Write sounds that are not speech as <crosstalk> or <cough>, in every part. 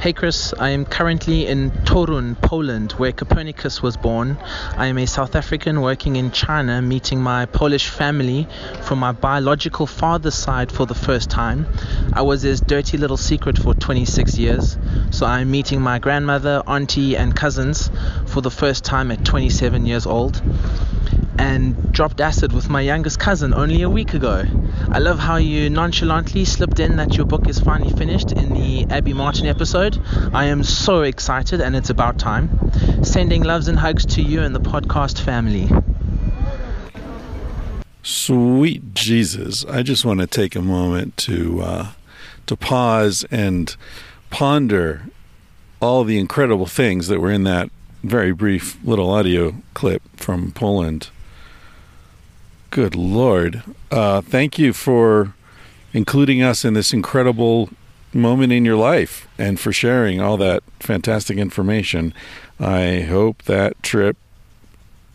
Hey Chris, I am currently in Torun, Poland, where Copernicus was born. I am a South African working in China, meeting my Polish family from my biological father's side for the first time. I was his dirty little secret for 26 years, so I'm meeting my grandmother, auntie, and cousins for the first time at 27 years old and dropped acid with my youngest cousin only a week ago. I love how you nonchalantly slipped in that your book is finally finished in the Abby Martin episode. I am so excited and it's about time. Sending loves and hugs to you and the podcast family. Sweet Jesus. I just want to take a moment to uh, to pause and ponder all the incredible things that were in that very brief little audio clip from Poland Good Lord. Uh, thank you for including us in this incredible moment in your life and for sharing all that fantastic information. I hope that trip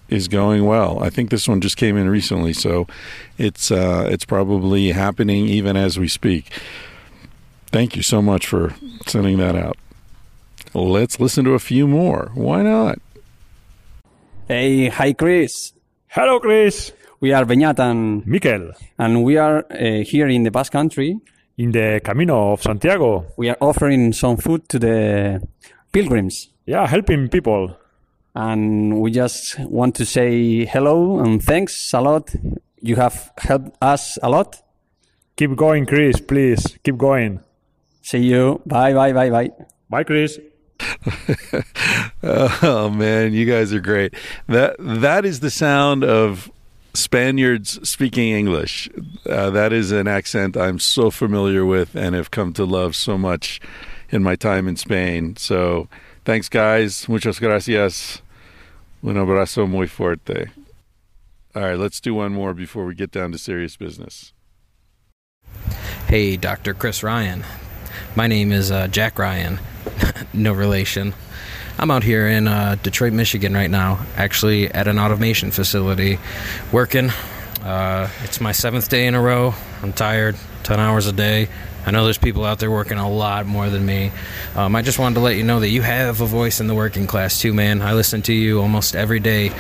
is going well. I think this one just came in recently, so it's uh, it's probably happening even as we speak. Thank you so much for sending that out. Let's listen to a few more. Why not? Hey, hi Chris. Hello, Chris. We are Beñat and Mikel. And we are uh, here in the Basque Country. In the Camino of Santiago. We are offering some food to the pilgrims. Yeah, helping people. And we just want to say hello and thanks a lot. You have helped us a lot. Keep going, Chris, please. Keep going. See you. Bye, bye, bye, bye. Bye, Chris. <laughs> oh man, you guys are great. That that is the sound of Spaniards speaking English. Uh, that is an accent I'm so familiar with and have come to love so much in my time in Spain. So thanks, guys. Muchas gracias. Un abrazo muy fuerte. All right, let's do one more before we get down to serious business. Hey, Dr. Chris Ryan. My name is uh, Jack Ryan. <laughs> no relation. I'm out here in uh, Detroit, Michigan right now, actually at an automation facility working. Uh, it's my seventh day in a row. I'm tired, 10 hours a day. I know there's people out there working a lot more than me. Um, I just wanted to let you know that you have a voice in the working class too, man. I listen to you almost every day.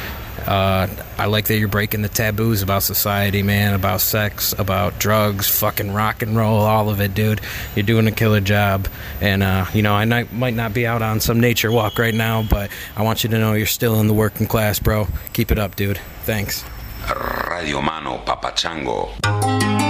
Uh, I like that you're breaking the taboos about society, man, about sex, about drugs, fucking rock and roll, all of it, dude. You're doing a killer job. And, uh, you know, I might not be out on some nature walk right now, but I want you to know you're still in the working class, bro. Keep it up, dude. Thanks. Radio Mano Papachango.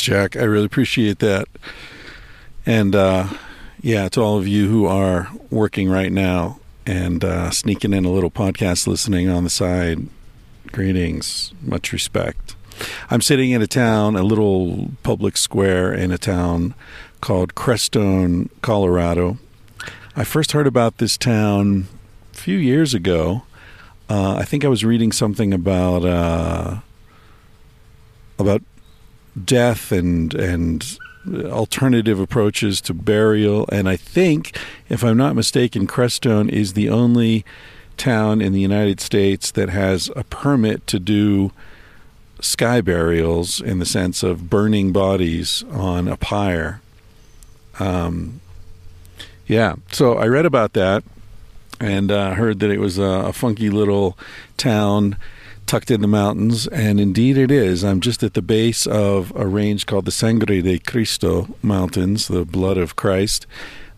Jack. I really appreciate that. And uh, yeah, to all of you who are working right now and uh, sneaking in a little podcast listening on the side, greetings, much respect. I'm sitting in a town, a little public square in a town called Crestone, Colorado. I first heard about this town a few years ago. Uh, I think I was reading something about uh, about death and and alternative approaches to burial. And I think, if I'm not mistaken, Crestone is the only town in the United States that has a permit to do sky burials in the sense of burning bodies on a pyre. Um, yeah, so I read about that and uh, heard that it was a, a funky little town tucked in the mountains, and indeed it is. I'm just at the base of a range called the Sangre de Cristo Mountains, the blood of Christ.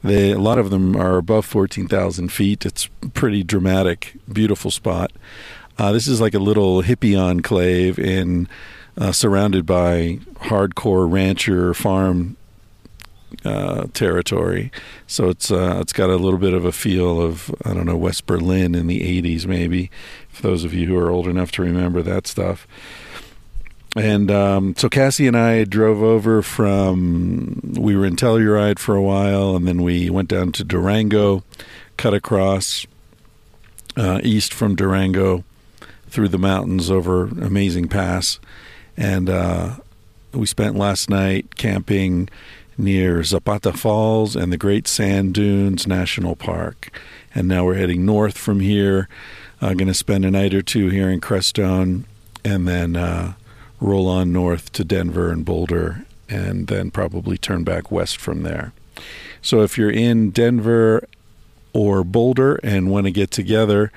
They, a lot of them are above 14,000 feet. It's pretty dramatic, beautiful spot. Uh, this is like a little hippie enclave in uh, surrounded by hardcore rancher farm uh, territory. So it's uh, it's got a little bit of a feel of I don't know West Berlin in the '80s, maybe. For those of you who are old enough to remember that stuff. And um, so Cassie and I drove over from. We were in Telluride for a while, and then we went down to Durango, cut across, uh, east from Durango through the mountains over amazing pass, and uh, we spent last night camping near Zapata Falls and the Great Sand Dunes National Park. And now we're heading north from here. I'm uh, going to spend a night or two here in Crestone and then uh, roll on north to Denver and Boulder and then probably turn back west from there. So if you're in Denver or Boulder and want to get together,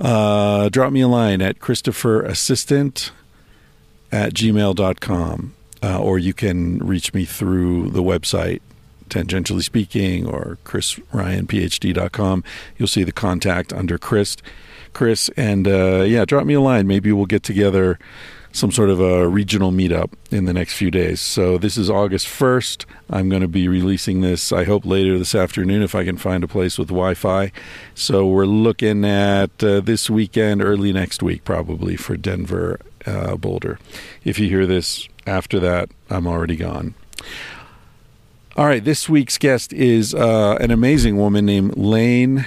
uh, drop me a line at christopherassistant at gmail.com uh, or you can reach me through the website tangentially speaking or chrisryanphd.com you'll see the contact under chris chris and uh, yeah drop me a line. Maybe we'll get together some sort of a regional meetup in the next few days. So this is august 1st i'm going to be releasing this i hope later this afternoon if i can find a place with wi-fi. So we're looking at uh, this weekend early next week probably for denver uh, boulder. If you hear this after that, I'm already gone. All right, this week's guest is uh, an amazing woman named Layne,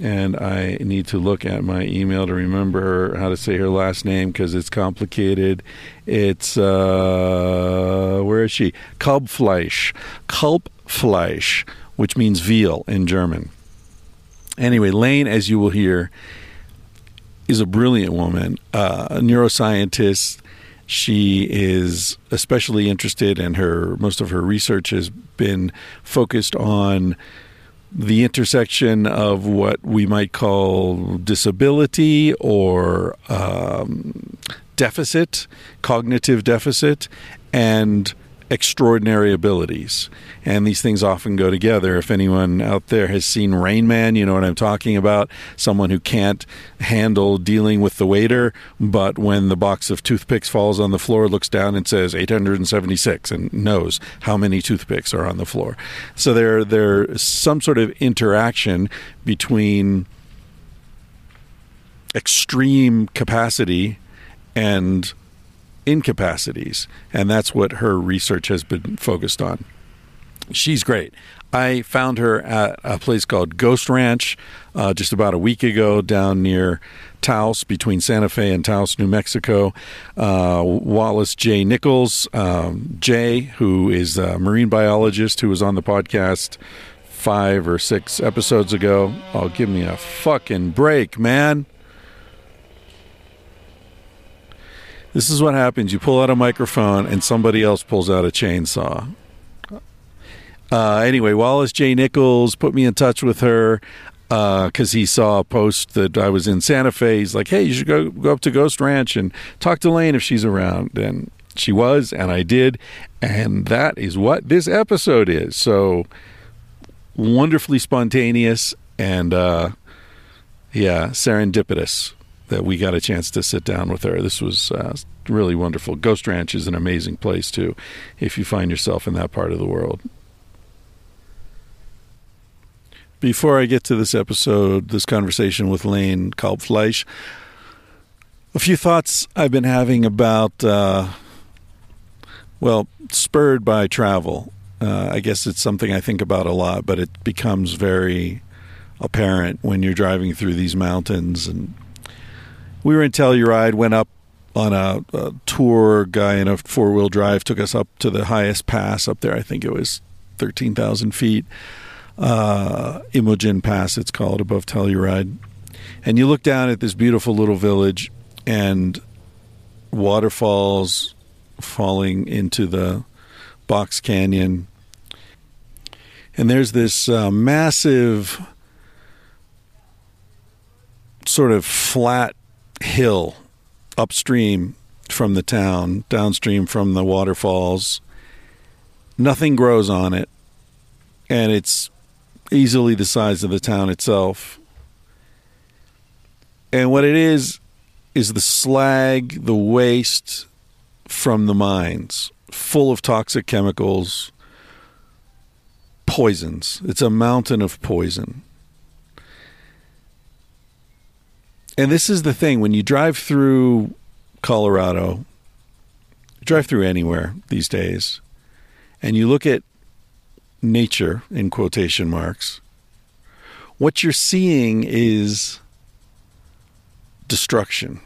and I need to look at my email to remember how to say her last name because it's complicated. It's uh, where is she? Kalbfleisch, Kalbfleisch, which means veal in German. Anyway, Layne, as you will hear, is a brilliant woman, uh, a neuroscientist she is especially interested, and her most of her research has been focused on the intersection of what we might call disability or um, deficit, cognitive deficit, and extraordinary abilities. And these things often go together. If anyone out there has seen Rain Man, you know what I'm talking about. Someone who can't handle dealing with the waiter, but when the box of toothpicks falls on the floor, looks down and says 876 and knows how many toothpicks are on the floor. So there, there's some sort of interaction between extreme capacity and incapacities. And that's what her research has been focused on. She's great. I found her at a place called Ghost Ranch uh, just about a week ago down near Taos, between Santa Fe and Taos, New Mexico. Uh, Wallace J. Nichols, um, Jay, who is a marine biologist who was on the podcast five or six episodes ago. Oh, give me a fucking break, man. This is what happens. You pull out a microphone and somebody else pulls out a chainsaw. Uh, anyway, Wallace J. Nichols put me in touch with her because uh, he saw a post that I was in Santa Fe. He's like, "Hey, you should go go up to Ghost Ranch and talk to Layne if she's around." And she was, and I did, and that is what this episode is. So wonderfully spontaneous and uh, yeah, serendipitous that we got a chance to sit down with her. This was uh, really wonderful. Ghost Ranch is an amazing place too, if you find yourself in that part of the world. Before I get to this episode, this conversation with Layne Kalbfleisch, a few thoughts I've been having about, uh, well, spurred by travel. Uh, I guess it's something I think about a lot, but it becomes very apparent when you're driving through these mountains and we were in Telluride, went up on a, a tour. Guy in a four wheel drive took us up to the highest pass up there. I think it was thirteen thousand feet. Uh, Imogen Pass, it's called, above Telluride. And you look down at this beautiful little village and waterfalls falling into the Box Canyon. And there's this uh, massive, sort of flat hill upstream from the town, downstream from the waterfalls. Nothing grows on it, and it's easily the size of the town itself. And what it is, is the slag, the waste from the mines, full of toxic chemicals, poisons. It's a mountain of poison. And this is the thing when you drive through Colorado, drive through anywhere these days, and you look at nature in quotation marks, what you're seeing is destruction,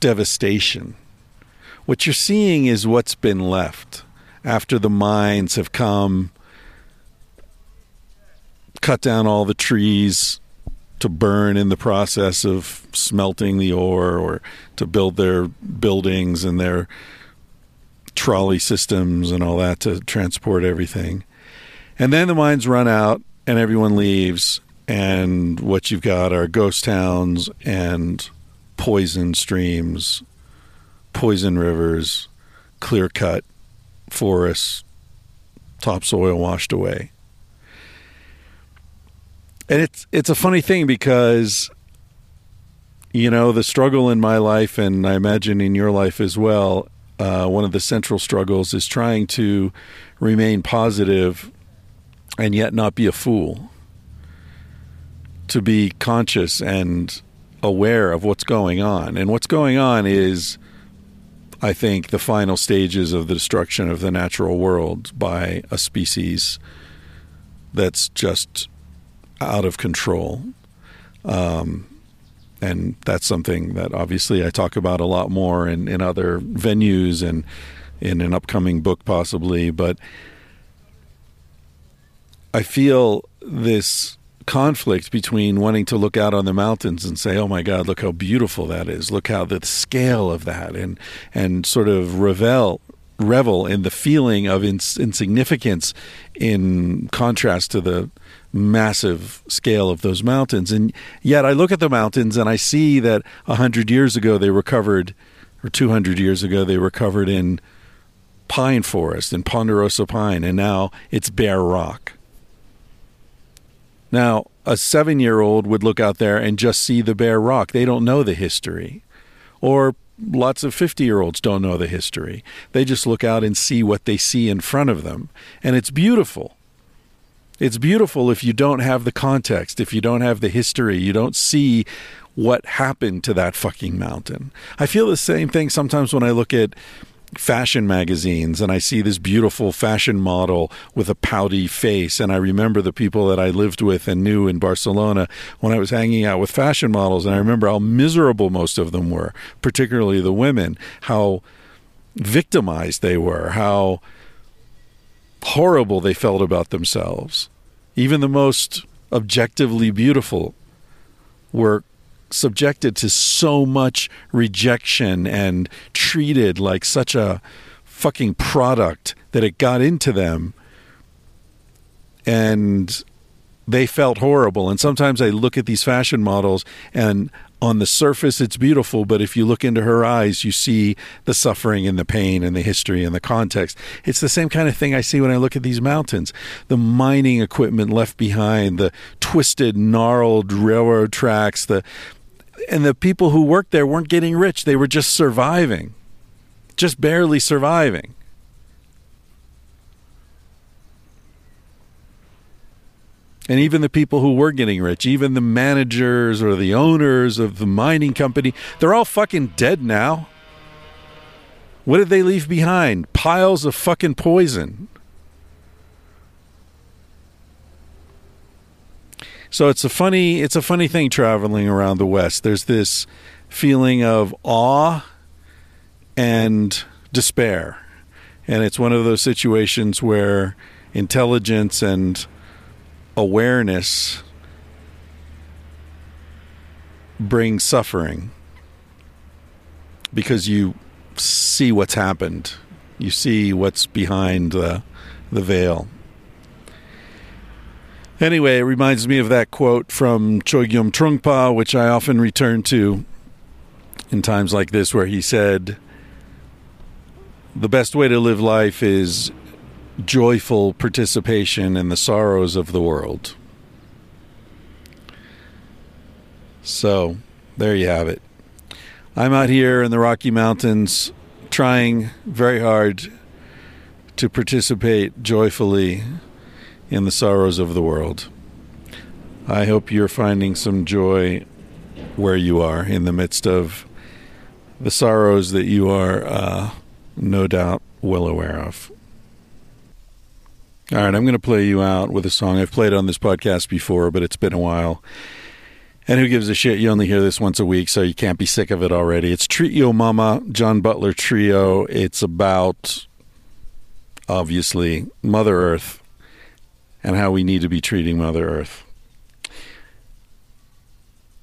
devastation. What you're seeing is what's been left after the mines have come, cut down all the trees to burn in the process of smelting the ore or to build their buildings and their trolley systems and all that to transport everything. And then the mines run out and everyone leaves and what you've got are ghost towns and poison streams, poison rivers, clear cut forests, topsoil washed away. And it's it's a funny thing because you know the struggle in my life and I imagine in your life as well. Uh, one of the central struggles is trying to remain positive and yet not be a fool to be conscious and aware of what's going on. And what's going on is, I think, the final stages of the destruction of the natural world by a species that's just out of control. Um, and that's something that obviously I talk about a lot more in, in other venues and in an upcoming book, possibly. But I feel this conflict between wanting to look out on the mountains and say, "Oh my God, look how beautiful that is! Look how the scale of that," and and sort of revel revel in the feeling of ins- insignificance in contrast to the massive scale of those mountains. And yet, I look at the mountains and I see that a hundred years ago they were covered, or two hundred years ago they were covered in pine forest and ponderosa pine, and now it's bare rock. Now, a seven year old would look out there and just see the bare rock. They don't know the history. Or lots of 50 year olds don't know the history. They just look out and see what they see in front of them. And it's beautiful. It's beautiful if you don't have the context, if you don't have the history, you don't see what happened to that fucking mountain. I feel the same thing sometimes when I look at fashion magazines and I see this beautiful fashion model with a pouty face. And I remember the people that I lived with and knew in Barcelona when I was hanging out with fashion models. And I remember how miserable most of them were, particularly the women, how victimized they were, how horrible they felt about themselves. Even the most objectively beautiful were subjected to so much rejection and treated like such a fucking product that it got into them and they felt horrible and sometimes i look at these fashion models and on the surface it's beautiful but if you look into her eyes you see the suffering and the pain and the history and the context. It's the same kind of thing i see when i look at these mountains. The mining equipment left behind the twisted gnarled railroad tracks the and the people who worked there weren't getting rich. They were just surviving just barely surviving and even the people who were getting rich even the managers or the owners of the mining company they're all fucking dead now what did they leave behind piles of fucking poison So it's a funny it's a funny thing traveling around the West. There's this feeling of awe and despair. And it's one of those situations where intelligence and awareness brings suffering because you see what's happened. You see what's behind the the veil. Anyway, it reminds me of that quote from Chogyam Trungpa, which I often return to in times like this, where he said, The best way to live life is joyful participation in the sorrows of the world. So, there you have it. I'm out here in the Rocky Mountains trying very hard to participate joyfully in the sorrows of the world. I hope you're finding some joy where you are in the midst of the sorrows that you are uh, no doubt well aware of. All right, I'm going to play you out with a song I've played on this podcast before, but it's been a while. And who gives a shit? You only hear this once a week, so you can't be sick of it already. It's Treat Yo Mama, John Butler Trio. It's about, obviously, Mother Earth and how we need to be treating Mother Earth.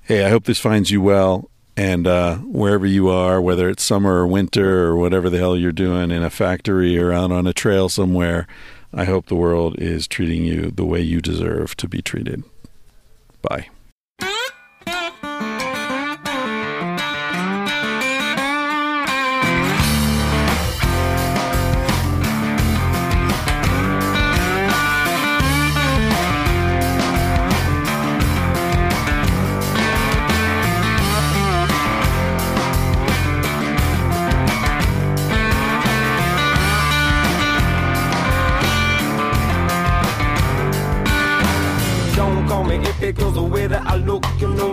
Hey, I hope this finds you well. And uh, wherever you are, whether it's summer or winter or whatever the hell you're doing in a factory or out on a trail somewhere, I hope the world is treating you the way you deserve to be treated. Bye.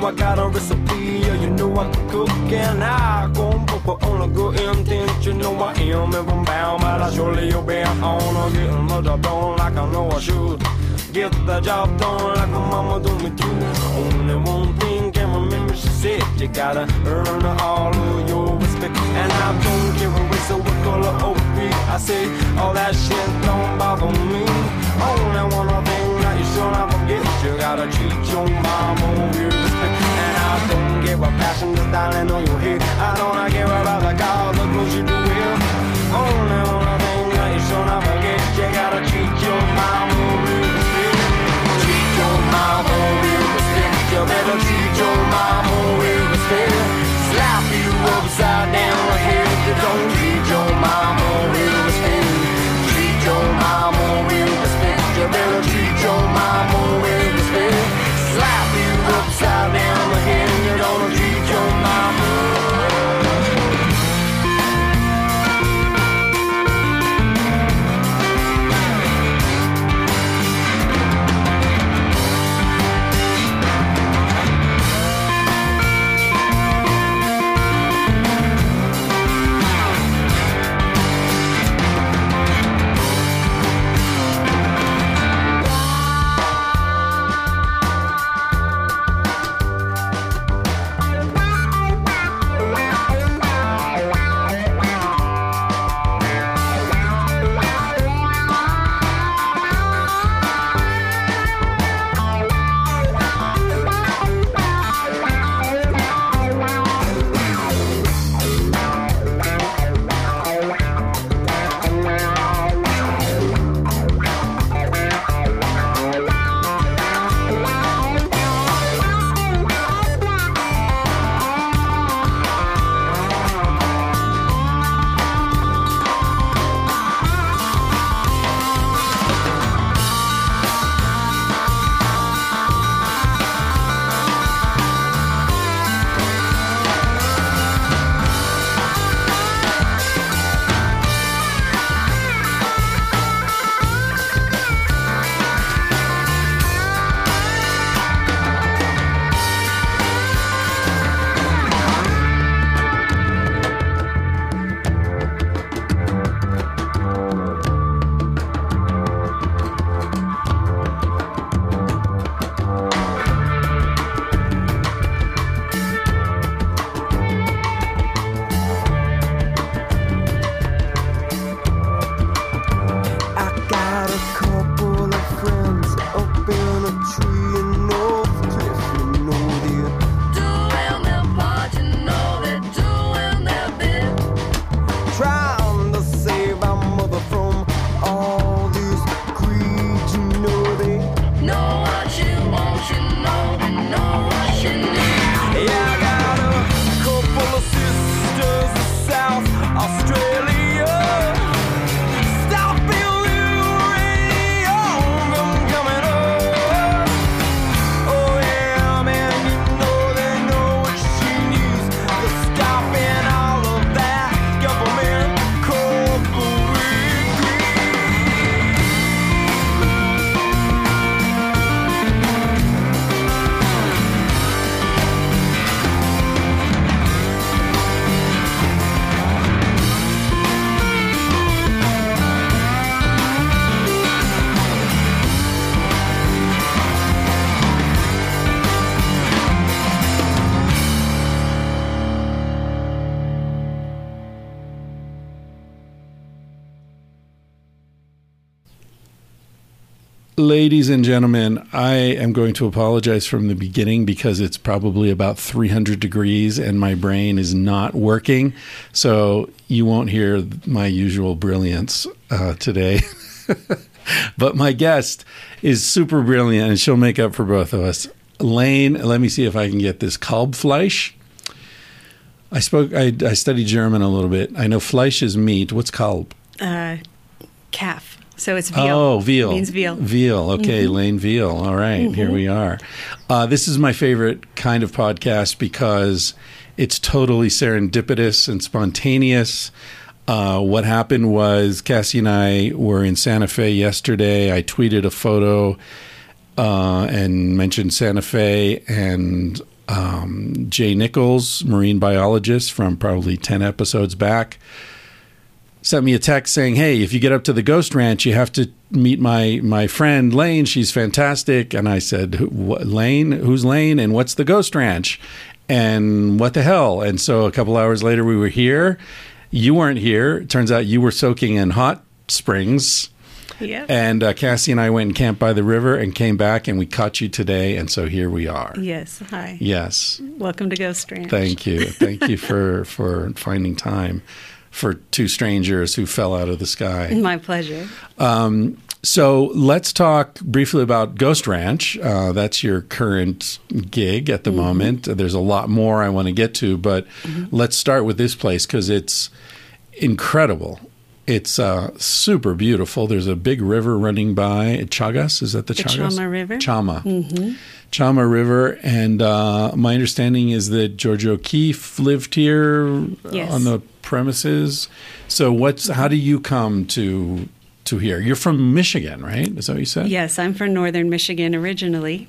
I got a recipe, yeah, you know I can cook. And I go for on a good intent. You know I am if I'm bound, but I surely obey. I wanna get the job done like I know I should. Get the job done like my mama do me too. Only one thing can remember, she said you gotta earn all of your respect. And I don't care a race or what color or creed. I say all that shit don't bother me. Only one thing you should not forget, you gotta treat your mama with respect. And I don't care what passion is dialing on your head. I don't care about the cause, the clothes you do wear. Only one thing that you should not forget, you gotta treat your mama with respect. Treat your mama with respect. You better treat your mama with respect. Slap you upside down Ladies and gentlemen, I am going to apologize from the beginning because it's probably about 300 degrees and my brain is not working. So you won't hear my usual brilliance uh, today. <laughs> but my guest is super brilliant and she'll make up for both of us. Layne, let me see if I can get this Kalbfleisch. I spoke, I, I studied German a little bit. I know Fleisch is meat. What's Kalb? Uh, calf. So it's veal. Oh, veal. It means veal. Mm-hmm. Veal. Okay, Layne Veal. All right, here we are. Uh, this is my favorite kind of podcast because it's totally serendipitous and spontaneous. Uh, what happened was Cassie and I were in Santa Fe yesterday. I tweeted a photo uh, and mentioned Santa Fe and um, Jay Nichols, marine biologist from probably 10 episodes back, sent me a text saying, "Hey, if you get up to the Ghost Ranch, you have to meet my my friend Layne. She's fantastic." And I said, "Who- wh- "Layne? Who's Layne? And what's the Ghost Ranch? And what the hell?" And so a couple hours later, we were here. You weren't here. It turns out you were soaking in hot springs. Yep. And uh, Cassie and I went and camped by the river and came back, and we caught you today, and so here we are. yes. Hi. Yes. Welcome to Ghost Ranch. Thank you. Thank you <laughs> for for finding time for two strangers who fell out of the sky. My pleasure. Um, so let's talk briefly about Ghost Ranch. Uh, that's your current gig at the mm-hmm. moment. There's a lot more I want to get to, but mm-hmm. let's start with this place because it's incredible. It's uh, super beautiful. There's a big river running by Chagas. Is that the, The Chagas? Chama River. Chama. Chama River. And uh, my understanding is that George O'Keeffe lived here Yes. on the premises. So what's how do you come to to here? You're from Michigan, right? Is that what you said? Yes, I'm from northern Michigan originally.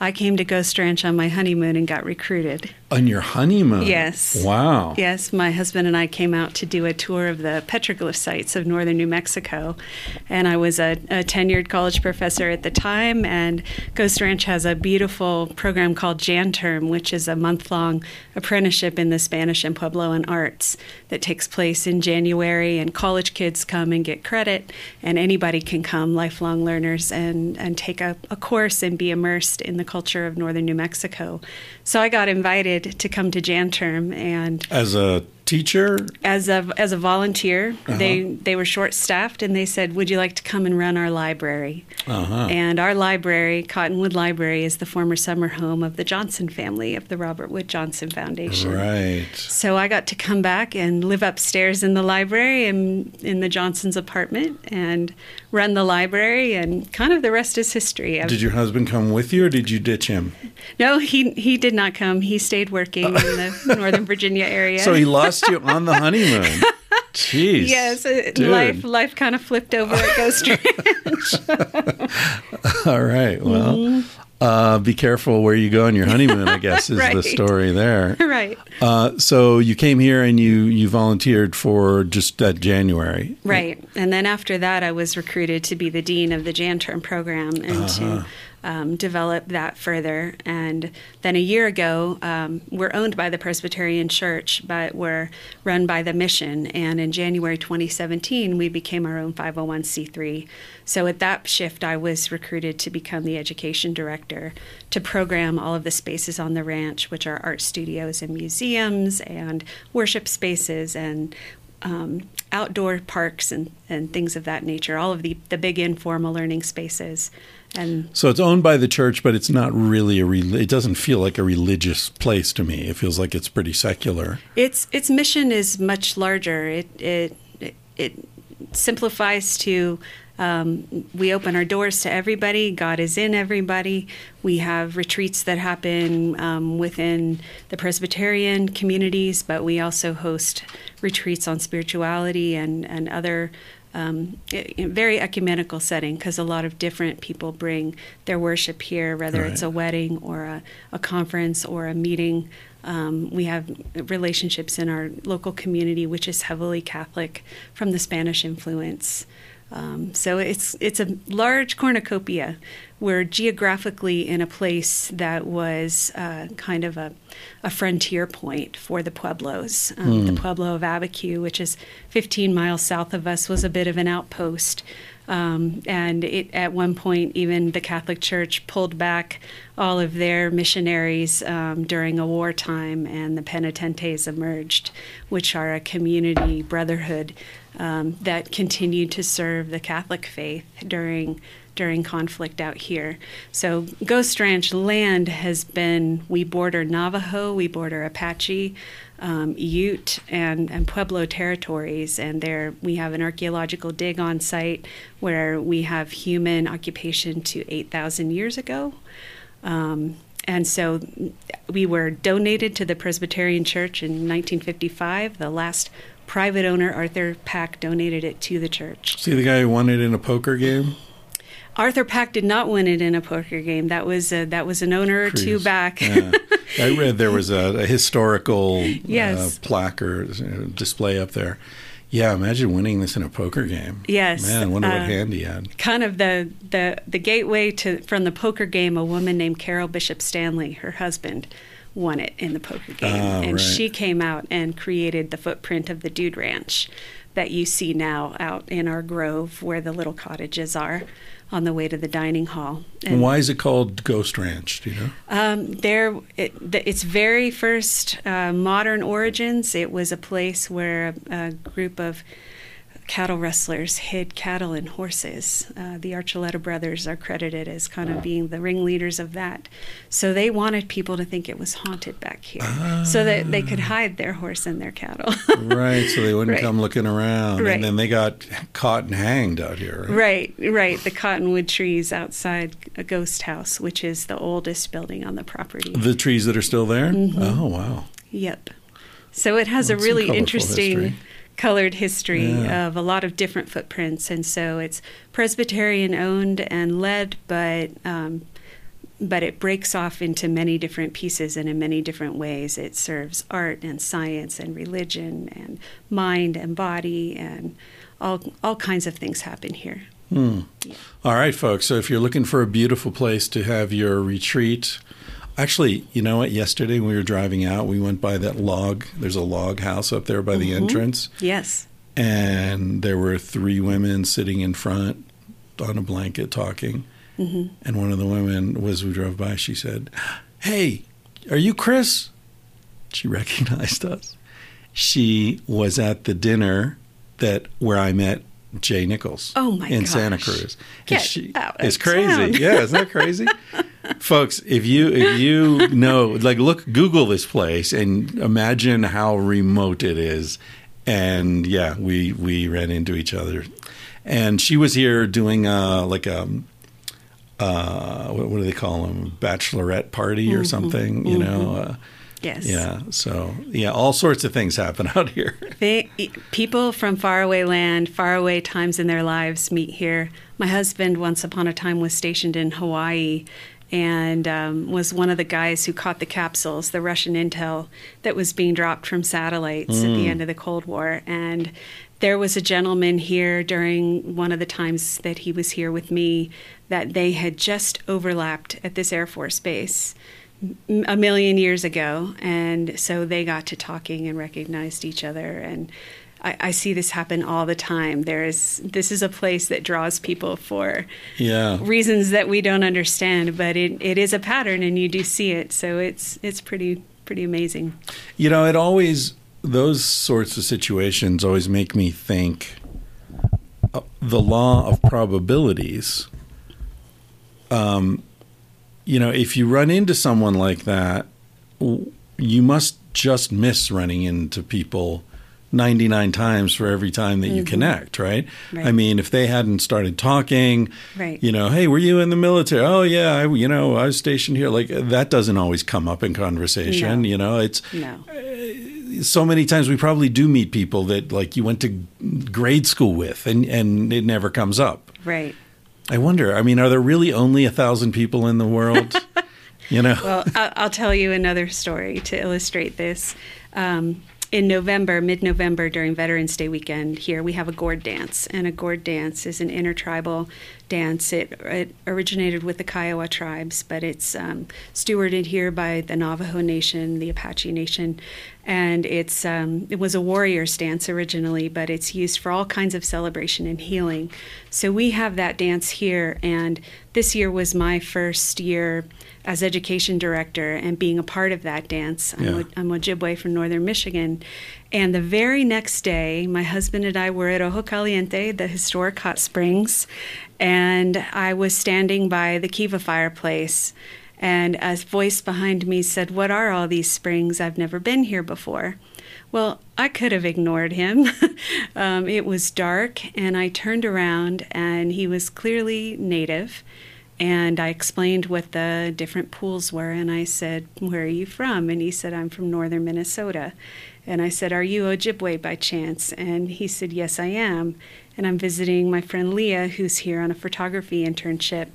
I came to Ghost Ranch on my honeymoon and got recruited. On your honeymoon. Yes. Wow. Yes, my husband and I came out to do a tour of the petroglyph sites of northern New Mexico. And I was a, a tenured college professor at the time. And Ghost Ranch has a beautiful program called Jan Term, which is a month long apprenticeship in the Spanish and Puebloan arts that takes place in January. And college kids come and get credit, and anybody can come, lifelong learners, and, and take a, a course and be immersed in the culture of northern New Mexico. So I got invited to come to Jan Term and As a teacher, as a as a volunteer. They they were short staffed, and they said, "Would you like to come and run our library?" uh-huh. And our library, Cottonwood Library, is the former summer home of the Johnson family of the Robert Wood Johnson Foundation. right. So I got to come back and live upstairs in the library and in the Johnsons' apartment and run the library, and kind of the rest is history. I've- Did your husband come with you, or did you ditch him? no, he he did not come. He stayed working in the <laughs> Northern Virginia area. So he lost you on the honeymoon. <laughs> Jeez. Yes, uh, Dude. life life kind of flipped over at Ghost Ranch. <laughs> All right. Well, Mm-hmm. Uh, be careful where you go on your honeymoon. I guess is <laughs> the story there. <laughs> right, Uh, so you came here and you you volunteered for just that January. right. And then after that, I was recruited to be the dean of the Jan Term program and to um, develop that further. And then a year ago, um, we're owned by the Presbyterian Church, but we're run by the mission. And in January 2017, we became our own 501c3. So at that shift, I was recruited to become the education director to program all of the spaces on the ranch, which are art studios and museums and worship spaces and um, outdoor parks and, and things of that nature, all of the, the big informal learning spaces. And So it's owned by the church, but it's not really a. Re- it doesn't feel like a religious place to me. It feels like it's pretty secular. its its mission is much larger. It it it, it simplifies to um, we open our doors to everybody. God is in everybody. We have retreats that happen um, within the Presbyterian communities, but we also host retreats on spirituality and and other. Um, very ecumenical setting because a lot of different people bring their worship here, whether it's a wedding or a, a conference or a meeting. Um, we have relationships in our local community, which is heavily Catholic from the Spanish influence. Um, so it's it's a large cornucopia. We're geographically in a place that was uh, kind of a, a frontier point for the Pueblos. Um, The Pueblo of Abiquiu, which is 15 miles south of us, was a bit of an outpost. Um, and it, at one point, even the Catholic Church pulled back all of their missionaries um, during a wartime, and the penitentes emerged, which are a community brotherhood um, that continued to serve the Catholic faith during during conflict out here. So Ghost Ranch land has been we border Navajo, we border Apache, um, Ute, and, and Pueblo territories, and there we have an archaeological dig on site where we have human occupation to 8,000 years ago. Um, and so we were donated to the Presbyterian Church in 1955. The last private owner, Arthur Pack, donated it to the church. See the guy who won it in a poker game? Arthur Pack did not win it in a poker game. That was a, that was an owner or two back. Yeah. I read there was a, a historical Yes. uh, plaque or uh, display up there. Yeah, imagine winning this in a poker game. Yes, Man, I wonder what uh, hand he had. kind of the the the gateway to from the poker game. A woman named Carol Bishop Stanley, her husband, won it in the poker game, Ah, and right. she came out and created the footprint of the Dude Ranch that you see now out in our grove, where the little cottages are, on the way to the dining hall. And why is it called Ghost Ranch? Do you know? Um, there, it, the, its very first uh, modern origins, it was a place where a, a group of cattle rustlers hid cattle and horses. Uh, the Archuleta brothers are credited as kind of being the ringleaders of that. So they wanted people to think it was haunted back here, so that they could hide their horse and their cattle. <laughs> right, so they wouldn't Right. come looking around. Right. And then they got caught and hanged out here. Right? Right, right. The cottonwood trees outside a ghost house, which is the oldest building on the property. The trees that are still there? Mm-hmm. Oh, wow. Yep. So it has Well, a really interesting history. Colored history Yeah. of a lot of different footprints, and so it's Presbyterian owned and led, but um, but it breaks off into many different pieces and in many different ways. It serves art and science and religion and mind and body and all all kinds of things happen here. Hmm. All right, folks. So if you're looking for a beautiful place to have your retreat, actually, you know what? Yesterday when we were driving out, we went by that log. There's a log house up there by the Mm-hmm. entrance, Yes. and there were three women sitting in front on a blanket talking. Mm-hmm. And one of the women, was we drove by, she said, "Hey, are you Chris?" She <laughs> recognized us. She was at the dinner that where I met Jay Nichols. Oh, my in Santa. Cruz. Get out of it's crazy. town. Yeah, isn't that crazy? <laughs> Folks, if you if you know, like, look, Google this place and imagine how remote it is. And yeah, we we ran into each other, and she was here doing uh like a uh what, what do they call them bachelorette party or something you know uh, Yes. yeah so yeah all sorts of things happen <laughs> out here They, people from faraway land, faraway times in their lives meet here. My husband, once upon a time, was stationed in Hawaii and um, was one of the guys who caught the capsules, the Russian intel that was being dropped from satellites at the end of the Cold War. And there was a gentleman here during one of the times that he was here with me that they had just overlapped at this Air Force base a million years ago, and so they got to talking and recognized each other. And I, I see this happen all the time. There is this is a place that draws people for yeah reasons that we don't understand, but it, it is a pattern, and you do see it. So it's it's pretty pretty amazing. You know, it always those sorts of situations always make me think uh, the law of probabilities. Um, you know, if you run into someone like that, you must just miss running into people 99 times for every time that you mm-hmm. connect, right? Right. I mean, if they hadn't started talking, Right. you know, hey, were you in the military? Oh, yeah, I, you know, I was stationed here. Like that doesn't always come up in conversation. No. You know, it's No, eh, so many times we probably do meet people that like you went to grade school with and and it never comes up right. I wonder i mean are there really only a thousand people in the world <laughs> you know Well, I'll, I'll tell you another story to illustrate this. Um, in November, mid November, during Veterans Day weekend, here we have a gourd dance. And a gourd dance is an intertribal dance. It, it originated with the Kiowa tribes, but it's um, stewarded here by the Navajo Nation, the Apache Nation, and it's um, it was a warrior's dance originally, but it's used for all kinds of celebration and healing. So we have that dance here, and this year was my first year as education director and being a part of that dance. I'm, Yeah. a, I'm Ojibwe from northern Michigan. And the very next day, my husband and I were at Ojo Caliente, the historic hot springs, and I was standing by the Kiva fireplace. And a voice behind me said, What are all these springs? I've never been here before. Well, I could have ignored him. <laughs> um, it was dark, and I turned around, and he was clearly native. And I explained what the different pools were, and I said, Where are you from? And he said, I'm from northern Minnesota. And I said, Are you Ojibwe by chance? And he said, Yes, I am. And I'm visiting my friend Leah, who's here on a photography internship.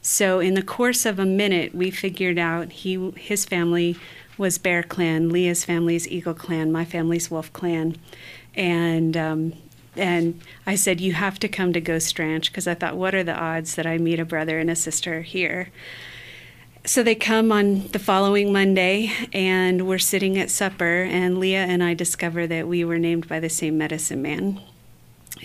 So in the course of a minute, we figured out he his family was Bear Clan, Leah's family is Eagle Clan, my family's Wolf Clan, and um, and I said you have to come to Ghost Ranch because I thought, what are the odds that I meet a brother and a sister here? So they come on the following Monday, and we're sitting at supper, and Leah and I discover that we were named by the same medicine man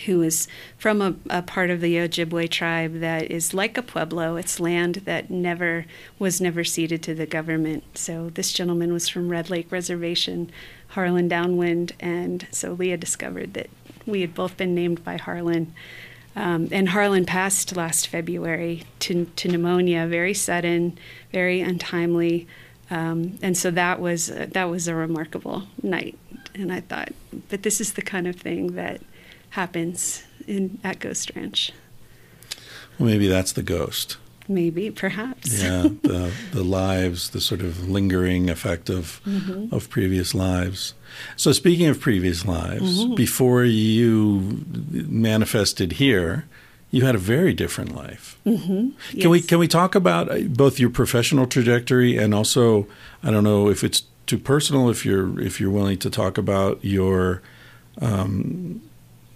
who is from a, a part of the Ojibwe tribe that is like a pueblo. It's land that never was never ceded to the government. So this gentleman was from Red Lake Reservation, Harlan Downwind, and so Leah discovered that we had both been named by Harlan. Um, and Harlan passed last February to, to pneumonia, very sudden, very untimely, um, and so that was that was a remarkable night. And I thought, but this is the kind of thing that happens in at Ghost Ranch. Well, maybe that's the ghost. Maybe, perhaps. Yeah, the the <laughs> lives, the sort of lingering effect of Mm-hmm. of previous lives. So, speaking of previous lives, Mm-hmm. before you manifested here, you had a very different life. Mm-hmm. Can we can we talk about uh, both your professional trajectory and also I don't know if it's too personal if you're if you're willing to talk about your um,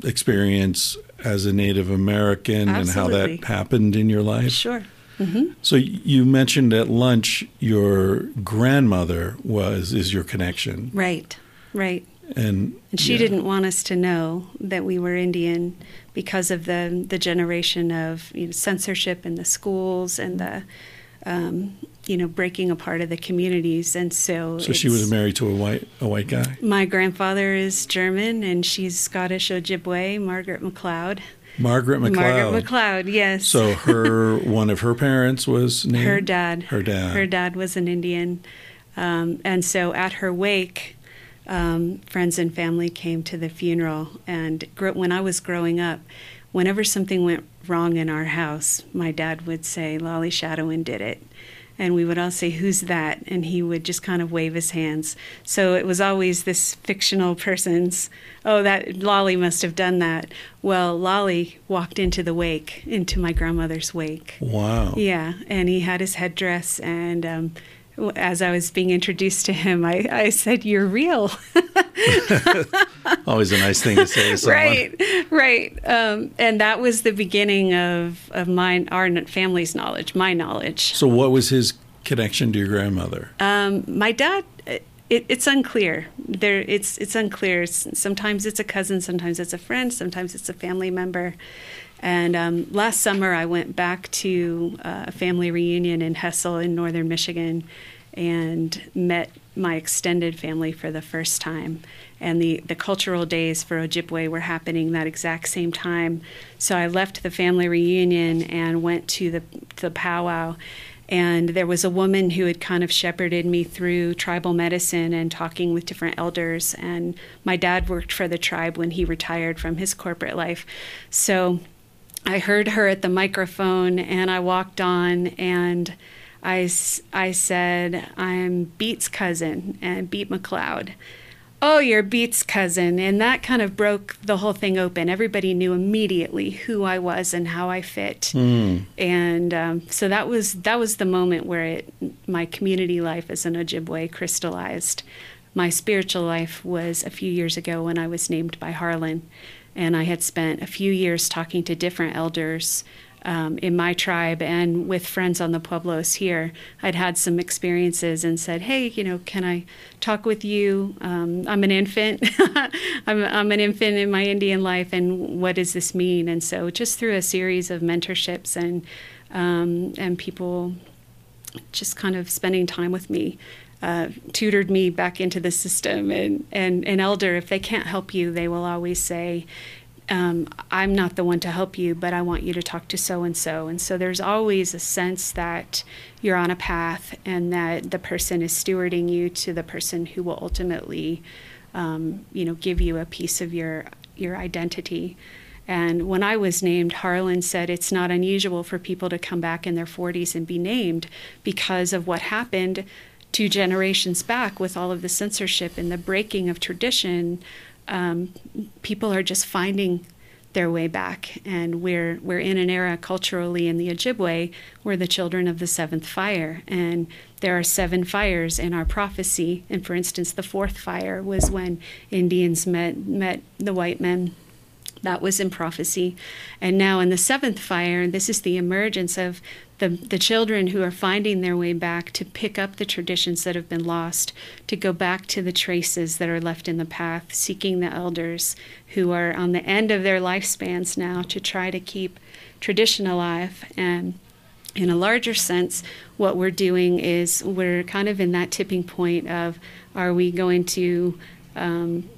experience as a Native American and how that happened in your life. Sure. So you mentioned at lunch your grandmother was is your connection, Right. Right. and And she yeah. didn't want us to know that we were Indian because of the the generation of you know, censorship in the schools and the um, you know breaking apart of the communities. And so, So she was married to a white a white guy. My grandfather is German and she's Scottish Ojibwe, Margaret McLeod. Margaret McLeod. Margaret McLeod, yes. So her one of her parents was named her dad. Her dad. Her dad was an Indian, um, and so at her wake, um, friends and family came to the funeral. And gr- when I was growing up, whenever something went wrong in our house, my dad would say, "Lolly Shadowin did it." And we would all say, Who's that? And he would just kind of wave his hands. So it was always this fictional person's, Oh, that Lolly must have done that. Well, Lolly walked into the wake, into my grandmother's wake. Wow. Yeah, and he had his headdress, and um, as I was being introduced to him, I, I said, "You're real." <laughs> Always a nice thing to say to someone. right, right. Um, and that was the beginning of of my our family's knowledge, my knowledge. So what was his connection to your grandmother? Um, my dad. It, it's unclear. There, it's it's unclear. Sometimes it's a cousin, sometimes it's a friend, sometimes it's a family member. And um, last summer, I went back to uh, a family reunion in Hessel, in northern Michigan, and met my extended family for the first time. And the, the cultural days for Ojibwe were happening that exact same time. So I left the family reunion and went to the, the powwow. And there was a woman who had kind of shepherded me through tribal medicine and talking with different elders. And my dad worked for the tribe when he retired from his corporate life. So I heard her at the microphone and I walked on and I, I said, I'm Beat's cousin and Beat McLeod. Oh, you're Beat's cousin. And that kind of broke the whole thing open. Everybody knew immediately who I was and how I fit. And um, so that was that was the moment where it, my community life as an Ojibwe crystallized. My spiritual life was a few years ago when I was named by Harlan and I had spent a few years talking to different elders um, in my tribe and with friends on the pueblos here. I'd had some experiences and said, "Hey, you know, can I talk with you? Um, I'm an infant. <laughs> I'm, I'm an infant in my Indian life, and what does this mean?" And so, just through a series of mentorships and um, and people just kind of spending time with me. Uh, tutored me back into the system and, and an elder if they can't help you they will always say um, I'm not the one to help you, but I want you to talk to so and so. And so there's always a sense that you're on a path and that the person is stewarding you to the person who will ultimately, um, you know, give you a piece of your your identity. And when I was named, Harlan said it's not unusual for people to come back in their 40s and be named because of what happened two generations back with all of the censorship and the breaking of tradition um, people are just finding their way back. And we're we're in an era culturally in the Ojibwe we're the children of the seventh fire, and there are seven fires in our prophecy. And for instance, the fourth fire was when Indians met met the white men. That was in prophecy. And now in the seventh fire, this is the emergence of the, the children who are finding their way back to pick up the traditions that have been lost, to go back to the traces that are left in the path, seeking the elders who are on the end of their lifespans now to try to keep tradition alive. And in a larger sense, what we're doing is we're kind of in that tipping point of are we going to um,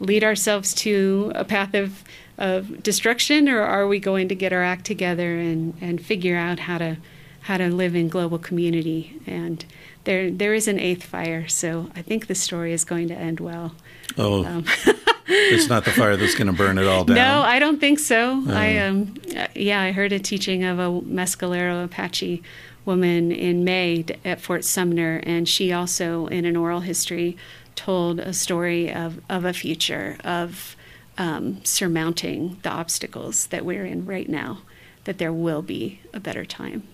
lead ourselves to a path of of destruction, or are we going to get our act together and, and figure out how to how to live in global community? And there there is an eighth fire, so I think the story is going to end well. Oh, um. <laughs> it's not the fire that's going to burn it all down. No, I don't think so. Oh. I um, yeah, I heard a teaching of a Mescalero Apache woman in May at Fort Sumner, and she also, in an oral history, told a story of of a future of um, surmounting the obstacles that we're in right now, that there will be a better time.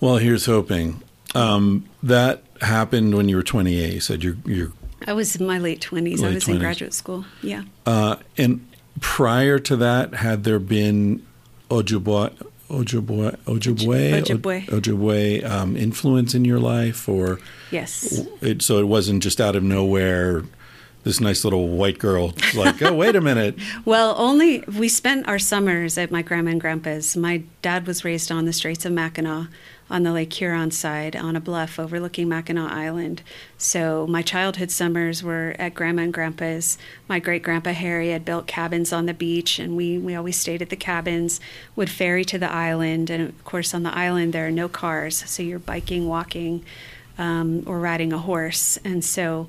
Well, here's hoping. Um, that happened when you were 28. You said you're. you're I was in my late 20s. Late I was 20s. in graduate school. Yeah. Uh, and prior to that, had there been Ojibwe, Ojibwe, Ojibwe, Ojibwe, Ojibwe um, influence in your life, or yes? It, so it wasn't just out of nowhere this nice little white girl like, oh, wait a minute. <laughs> well, only we spent our summers at my grandma and grandpa's. My dad was raised on the Straits of Mackinac on the Lake Huron side on a bluff overlooking Mackinac Island. So my childhood summers were at grandma and grandpa's. My great grandpa Harry had built cabins on the beach, and we, we always stayed at the cabins, would ferry to the island. And of course, on the island, there are no cars, so you're biking, walking, um, or riding a horse. And so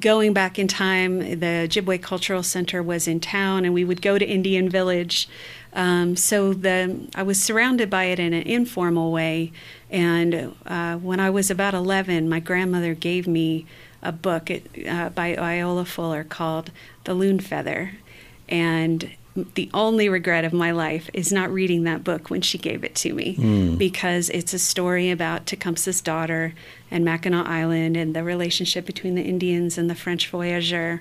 going back in time, the Ojibwe Cultural Center was in town, and we would go to Indian Village. Um, so the I was surrounded by it in an informal way. And uh, when I was about 11, my grandmother gave me a book uh, by Iola Fuller called The Loon Feather, and the only regret of my life is not reading that book when she gave it to me mm. because it's a story about Tecumseh's daughter and Mackinac Island and the relationship between the Indians and the French voyageur.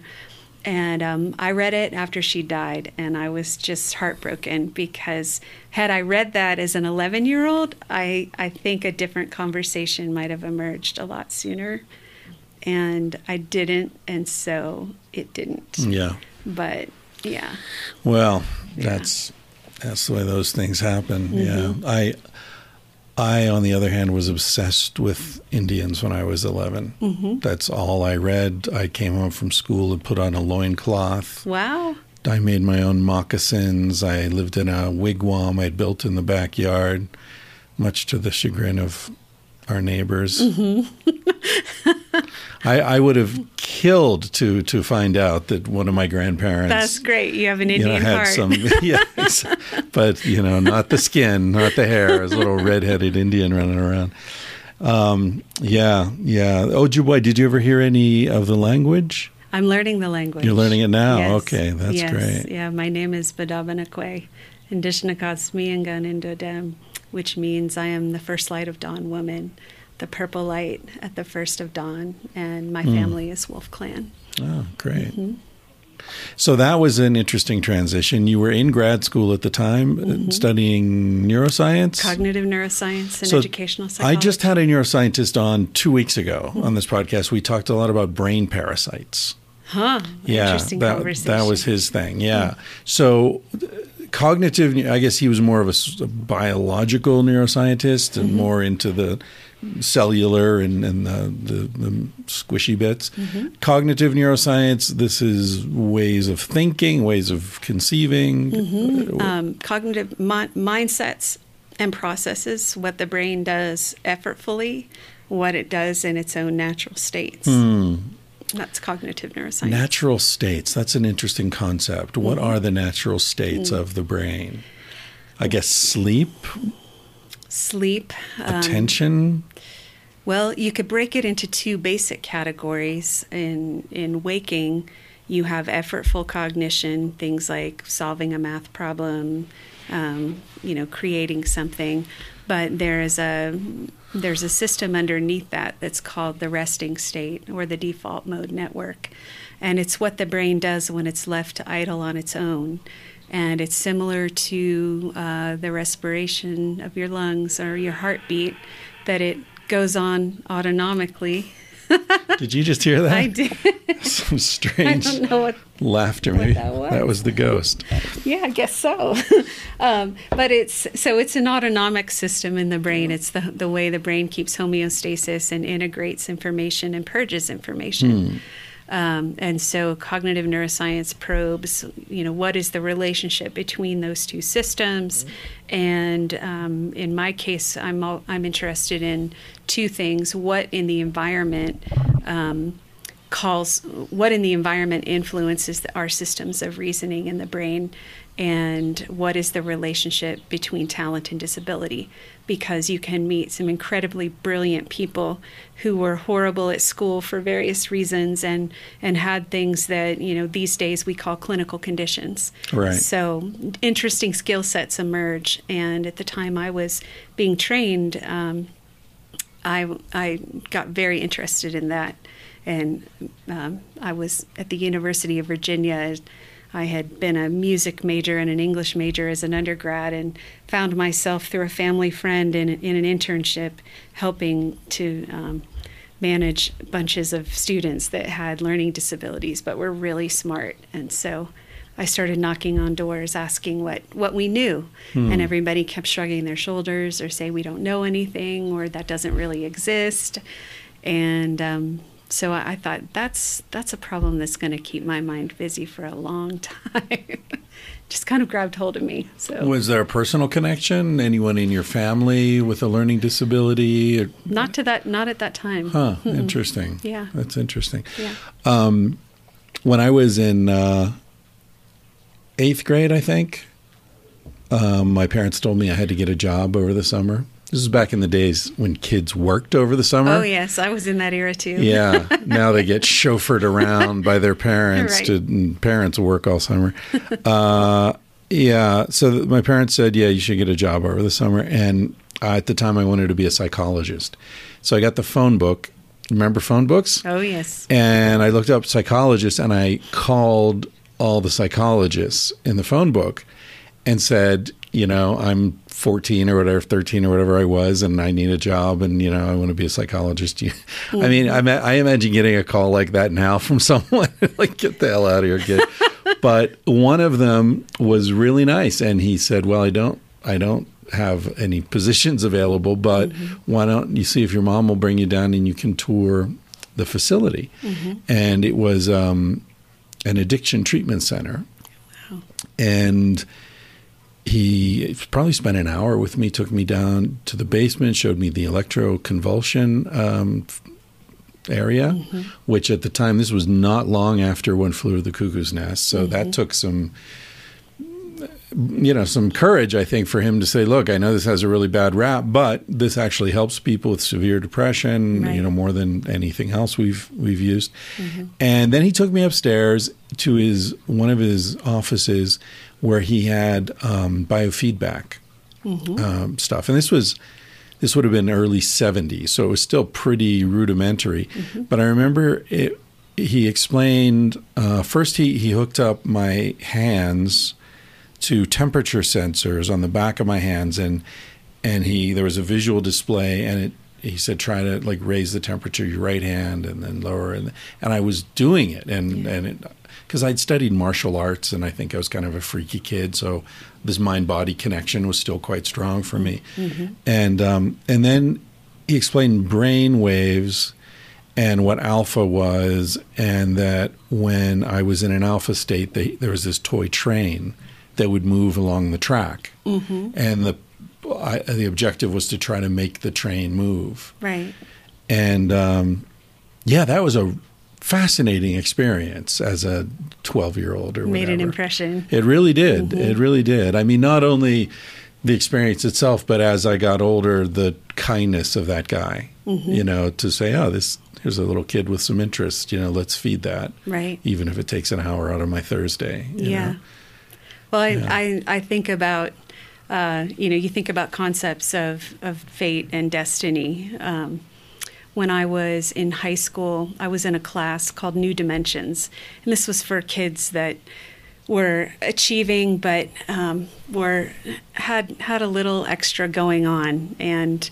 And um, I read it after she died, and I was just heartbroken because had I read that as an 11 year old, I, I think a different conversation might have emerged a lot sooner. And I didn't, and so it didn't. Yeah. But yeah. Well, that's that's the way those things happen. Mm-hmm. Yeah. I I on the other hand was obsessed with Indians when I was 11. Mm-hmm. That's all I read. I came home from school and put on a loincloth. Wow. I made my own moccasins. I lived in a wigwam I'd built in the backyard, much to the chagrin of our neighbors. Mm-hmm. <laughs> I, I, would have killed to to find out that one of my grandparents. That's great. You have an Indian you know, had heart. Some, <laughs> yeah, but you know, not the skin, not the hair. As a little redheaded Indian running around. Um, yeah, yeah. Ojibwe. Did you ever hear any of the language? I'm learning the language. You're learning it now. Yes. Okay, that's yes. great. Yeah, my name is Badabanakwe, Indishnakotsmiangan Indodem which means I am the first light of dawn woman, the purple light at the first of dawn, and my mm. family is Wolf Clan. Oh, great. Mm-hmm. So that was an interesting transition. You were in grad school at the time, uh, studying neuroscience. Cognitive neuroscience and So educational psychology. I just had a neuroscientist on two weeks ago on this podcast. We talked a lot about brain parasites. huh? Yeah, Interesting that, conversation. That was his thing. Yeah. So uh, cognitive, I guess he was more of a biological neuroscientist Mm-hmm. and more into the cellular and, and the, the, the squishy bits. Mm-hmm. Cognitive neuroscience, this is ways of thinking, ways of conceiving. Mm-hmm. um, cognitive mi- mindsets and processes, what the brain does effortfully, what it does in its own natural states. That's cognitive neuroscience. Natural states, that's an interesting concept. What Mm-hmm. are the natural states Mm. of the brain? I guess sleep, Sleep. um, attention. Well, you could break it into two basic categories. In in waking, you have effortful cognition, things like solving a math problem, um, you know, creating something. But there is a there's a system underneath that that's called the resting state or the default mode network, and it's what the brain does when it's left to idle on its own. And it's similar to uh, the respiration of your lungs or your heartbeat, that it goes on autonomically. <laughs> Did you just hear that? I did. <laughs> Some I strange don't know what. laughter. Maybe that was. the ghost. Yeah, I guess so. <laughs> um, but it's so it's an autonomic system in the brain. It's the the way the brain keeps homeostasis and integrates information and purges information. Um, and so cognitive neuroscience probes, you know, what is the relationship between those two systems? And um, in my case, I'm all, I'm interested in two things: what in the environment um, calls what in the environment influences the, our systems of reasoning in the brain and what is the relationship between talent and disability because you can meet some incredibly brilliant people who were horrible at school for various reasons and and had things that you know these days we call clinical conditions Right. so interesting skill sets emerge and at the time i was being trained um, I, I got very interested in that. And um, I was at the University of Virginia. I had been a music major and an English major as an undergrad, and found myself through a family friend in, in an internship helping to um, manage bunches of students that had learning disabilities but were really smart. And so I started knocking on doors asking what, what we knew. And everybody kept shrugging their shoulders or say, we don't know anything or that doesn't really exist. And um, so I, I thought that's, that's a problem that's going to keep my mind busy for a long <laughs> time. Just kind of grabbed hold of me. So Was there a personal connection? Anyone in your family with a learning disability? Or- not to that, not at that time. Huh, interesting. Yeah. That's interesting. Yeah. Um, when I was in uh, eighth grade, I think, um, my parents told me I had to get a job over the summer. This is back in the days when kids worked over the summer. Oh yes, I was in that era too. Yeah. <laughs> Now they get chauffeured around by their parents Right. to and parents work all summer. Uh, yeah. So th- my parents said, "Yeah, you should get a job over the summer." And uh, at the time, I wanted to be a psychologist, so I got the phone book. Remember phone books? Oh yes. And I looked up psychologists and I called all the psychologists in the phone book and said, you know, I'm 14 or whatever, 13 or whatever I was, and I need a job, and you know, I want to be a psychologist. <laughs> You- I mean, I, I imagine getting a call like that now from <laughs> someone like, get the hell out of here, kid. <laughs> but one of them was really nice, and he said, well, I don't, I don't have any positions available, but why don't you see if your mom will bring you down and you can tour the facility? And it was um, an addiction treatment center, and he probably spent an hour with me, took me down to the basement, showed me the electroconvulsion um, area, mm-hmm. which at the time, this was not long after One Flew Over the Cuckoo's Nest. So that mm-hmm. took some, you know, some courage, I think, for him to say, look, I know this has a really bad rap, but this actually helps people with severe depression, Right. you know, more than anything else we've, we've used. Mm-hmm. And then he took me upstairs to his, one of his offices where he had um, biofeedback um, stuff. And this was, this would have been early 70s, so it was still pretty rudimentary. But I remember it he explained uh, first he, he hooked up my hands to temperature sensors on the back of my hands and and he there was a visual display and it he said try to like raise the temperature of your right hand and then lower and and I was doing it and and it because I'd studied martial arts and I think I was kind of a freaky kid, so this mind body connection was still quite strong for me. And um, and then he explained brain waves and what alpha was, and that when I was in an alpha state, they, there was this toy train that would move along the track, and the I, the objective was to try to make the train move Right. and um, yeah, that was a fascinating experience as a 12 year old or Made an impression. It really did. It really did. I mean, not only the experience itself, but as I got older, the kindness of that guy. You know, to say, "Oh, this here's a little kid with some interest. You know, let's feed that." Right. Even if it takes an hour out of my Thursday. you yeah. know? Well, I, Yeah. I, I think about, uh, you know, you think about concepts of, of fate and destiny. Um, when I was in high school, I was in a class called New Dimensions, and this was for kids that were achieving, but um, were had had a little extra going on, and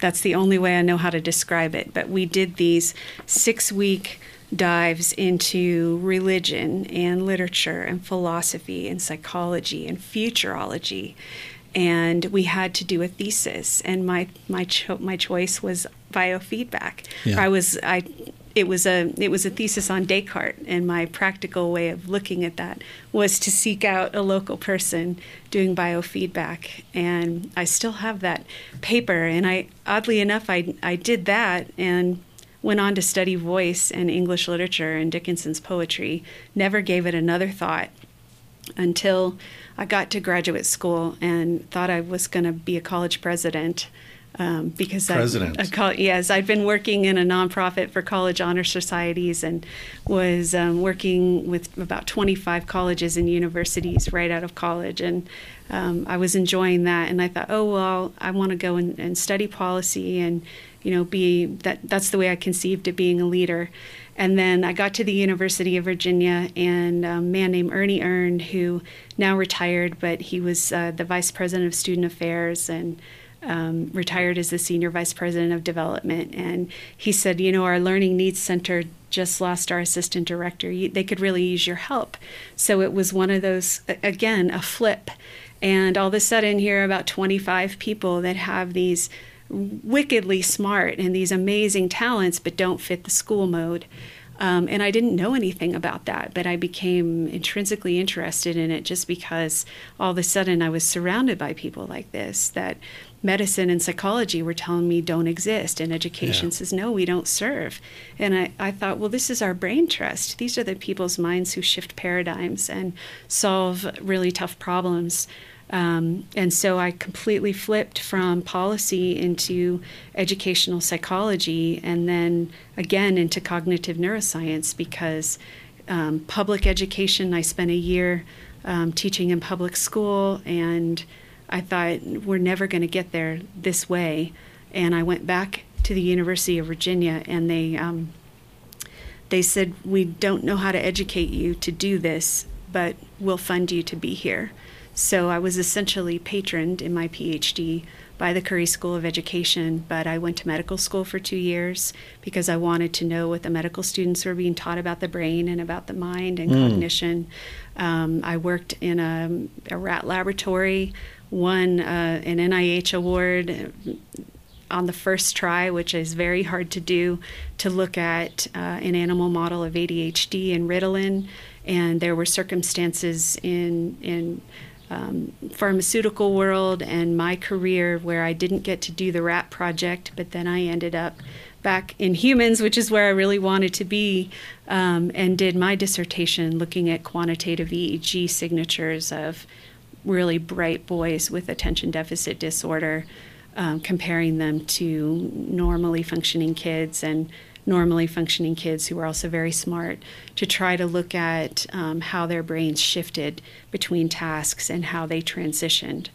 that's the only way I know how to describe it. But we did these six week dives into religion and literature and philosophy and psychology and futurology and we had to do a thesis and my my cho- my choice was biofeedback Yeah. i was i it was a it was a thesis on Descartes, and my practical way of looking at that was to seek out a local person doing biofeedback, and I still have that paper. And I oddly enough, I I did that and went on to study voice and English literature and Dickinson's poetry. Never gave it another thought until I got to graduate school and thought I was going to be a college president. Um, because President. I, a col- yes, I'd been working in a nonprofit for college honor societies and was um, working with about 25 colleges and universities right out of college, and um, I was enjoying that. And I thought, oh well, I want to go and, and study policy and you know be that. That's the way I conceived it being a leader. And then I got to the University of Virginia, and a man named Ernie Earn, who now retired, but he was uh, the vice president of student affairs and um, retired as the senior vice president of development. And he said, You know, our Learning Needs Center just lost our assistant director. You, they could really use your help. So it was one of those, again, a flip. And all of a sudden, here are about 25 people that have these wickedly smart and these amazing talents, but don't fit the school mode. Um, and I didn't know anything about that, but I became intrinsically interested in it just because all of a sudden I was surrounded by people like this that medicine and psychology were telling me don't exist, and education Yeah. says no, we don't serve. And I, I thought, well, this is our brain trust. These are the people's minds who shift paradigms and solve really tough problems. Um, and so I completely flipped from policy into educational psychology and then again into cognitive neuroscience because um, public education, I spent a year um, teaching in public school and I thought we're never going to get there this way. And I went back to the University of Virginia and they, um, they said, We don't know how to educate you to do this, but we'll fund you to be here. So I was essentially patroned in my PhD by the Curry School of Education, but I went to medical school for two years because I wanted to know what the medical students were being taught about the brain and about the mind and cognition. Um, I worked in a, a rat laboratory, won uh, an NIH award on the first try, which is very hard to do, to look at uh, an animal model of ADHD and Ritalin. And there were circumstances in in um, pharmaceutical world and my career where I didn't get to do the rat project, but then I ended up back in humans, which is where I really wanted to be, um, and did my dissertation looking at quantitative EEG signatures of really bright boys with attention deficit disorder, um, comparing them to normally functioning kids and normally functioning kids who were also very smart to try to look at um, how their brains shifted between tasks and how they transitioned.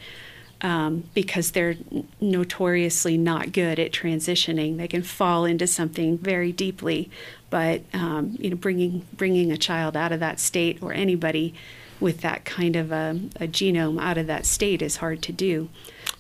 um, because they're notoriously not good at transitioning. They can fall into something very deeply, but um, you know, bringing bringing a child out of that state or anybody with that kind of a, a genome out of that state is hard to do.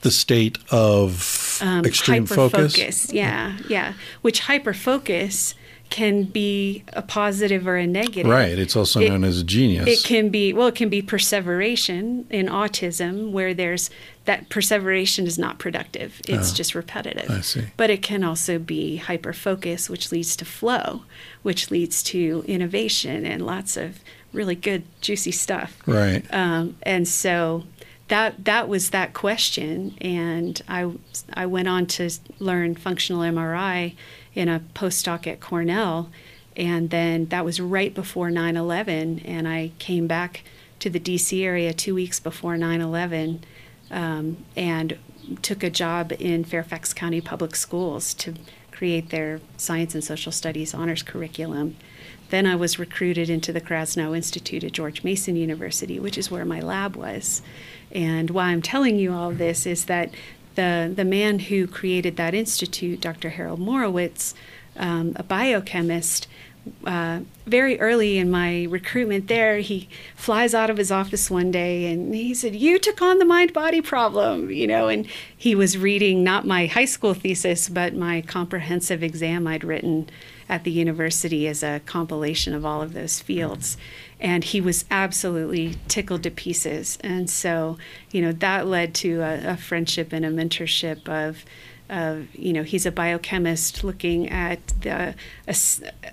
The state of Um, extreme focus. hyperfocus, Yeah, yeah. Which hyperfocus can be a positive or a negative. Right. It's also It- known as a genius. It can be well, it can be perseveration in autism, where there's that perseveration is not productive; it's Oh, just repetitive. I see. But it can also be hyper focus, which leads to flow, which leads to innovation and lots of really good, juicy stuff. right. Um, and so that that was that question, and I I went on to learn functional MRI in a postdoc at Cornell, and then that was right before 9/11, and I came back to the D.C. area two weeks before 9/11, um, and took a job in Fairfax County Public Schools to create their science and social studies honors curriculum. Then I was recruited into the Krasnow Institute at George Mason University, which is where my lab was. And why I'm telling you all this is that the, the man who created that institute, Dr. Harold Morowitz, um, a biochemist, uh, very early in my recruitment there, he flies out of his office one day and he said, You took on the mind body problem, you know. And he was reading not my high school thesis, but my comprehensive exam I'd written at the university as a compilation of all of those fields. And he was absolutely tickled to pieces. And so, you know, that led to a, a friendship and a mentorship of of you know he's a biochemist looking at the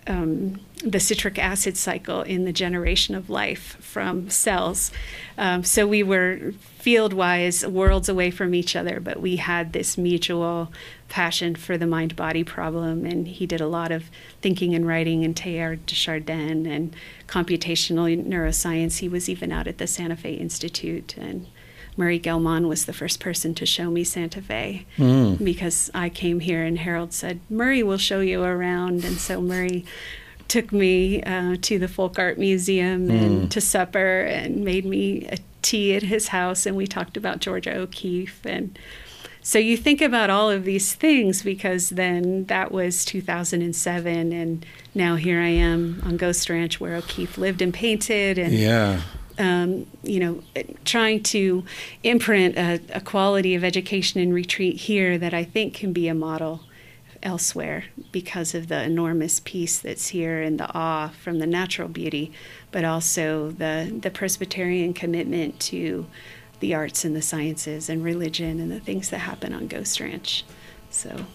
um, the citric acid cycle in the generation of life from cells. Um, so we were field wise worlds away from each other, but we had this mutual passion for the mind body problem. And he did a lot of thinking and writing in Teilhard de Chardin and computational neuroscience. He was even out at the Santa Fe Institute and Murray Gell-Mann was the first person to show me Santa Fe because I came here and Harold said, Murray will show you around. And so Murray took me uh, to the Folk Art Museum and to supper and made me a tea at his house. And we talked about Georgia O'Keeffe. And so you think about all of these things because then that was 2007. And now here I am on Ghost Ranch where O'Keeffe lived and painted. And yeah. um, you know, trying to imprint a, a quality of education and retreat here that I think can be a model elsewhere because of the enormous peace that's here and the awe from the natural beauty, but also the, the Presbyterian commitment to the arts and the sciences and religion and the things that happen on Ghost Ranch. So,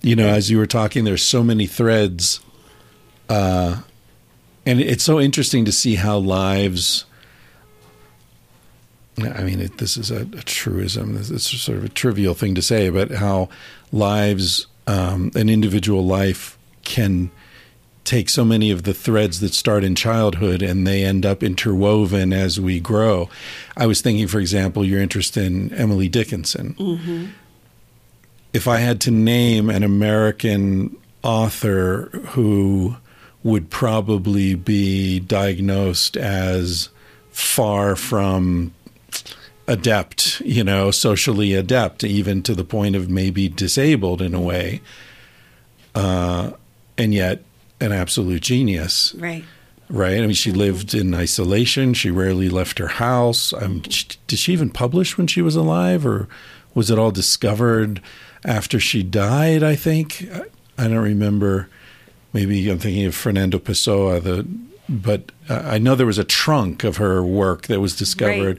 You know, as you were talking, there's so many threads, uh, and it's so interesting to see how lives. I mean, it, this is a, a truism. Is sort of a trivial thing to say, but how lives, um, an individual life, can take so many of the threads that start in childhood and they end up interwoven as we grow. I was thinking, for example, your interest in Emily Dickinson if I had to name an American author who would probably be diagnosed as far from adept, you know, socially adept, even to the point of maybe disabled in a way, uh, and yet an absolute genius right. right? I mean, she lived in isolation. She rarely left her house. Um, did she even publish when she was alive, or was it all discovered after she died? I think I, I don't remember. Maybe I'm thinking of Fernando Pessoa. The but uh, I know there was a trunk of her work that was discovered.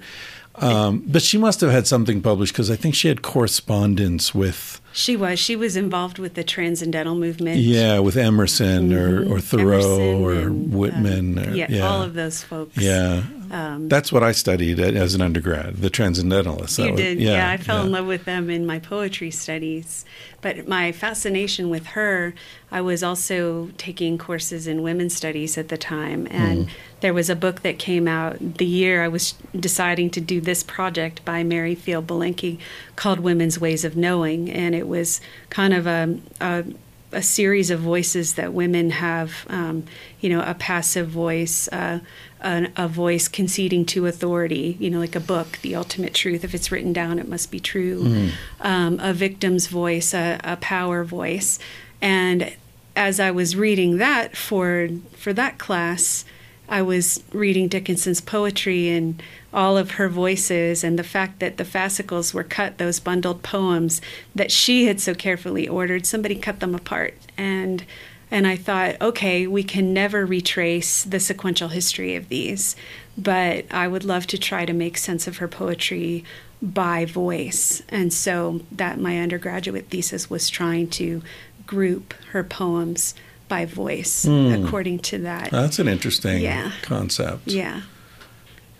Um, but she must have had something published because I think she had correspondence with She was. She was involved with the transcendental movement. yeah with Emerson or or Thoreau Emerson or and, uh, Whitman. or, yeah, all of those folks. Yeah. That's what I studied at- as an undergrad, the Transcendentalists. That You was- did, yeah, I fell in love with them in my poetry studies. But my fascination with her, I was also taking courses in women's studies at the time. And Hmm. there was a book that came out the year I was deciding to do this project by Mary Field Belenky called Women's Ways of Knowing. And it was kind of a, a a series of voices that women have, um, you know, a passive voice, uh, a, a voice conceding to authority, you know, like a book, the ultimate truth. If it's written down, it must be true. Um, a victim's voice, a, a power voice. And as I was reading that for for that class, I was reading Dickinson's poetry and all of her voices, and the fact that the fascicles were cut, those bundled poems that she had so carefully ordered, somebody cut them apart. And and I thought, okay, we can never retrace the sequential history of these, but I would love to try to make sense of her poetry by voice. And so that my undergraduate thesis was trying to group her poems by voice according to that. That's an interesting Yeah. concept. yeah.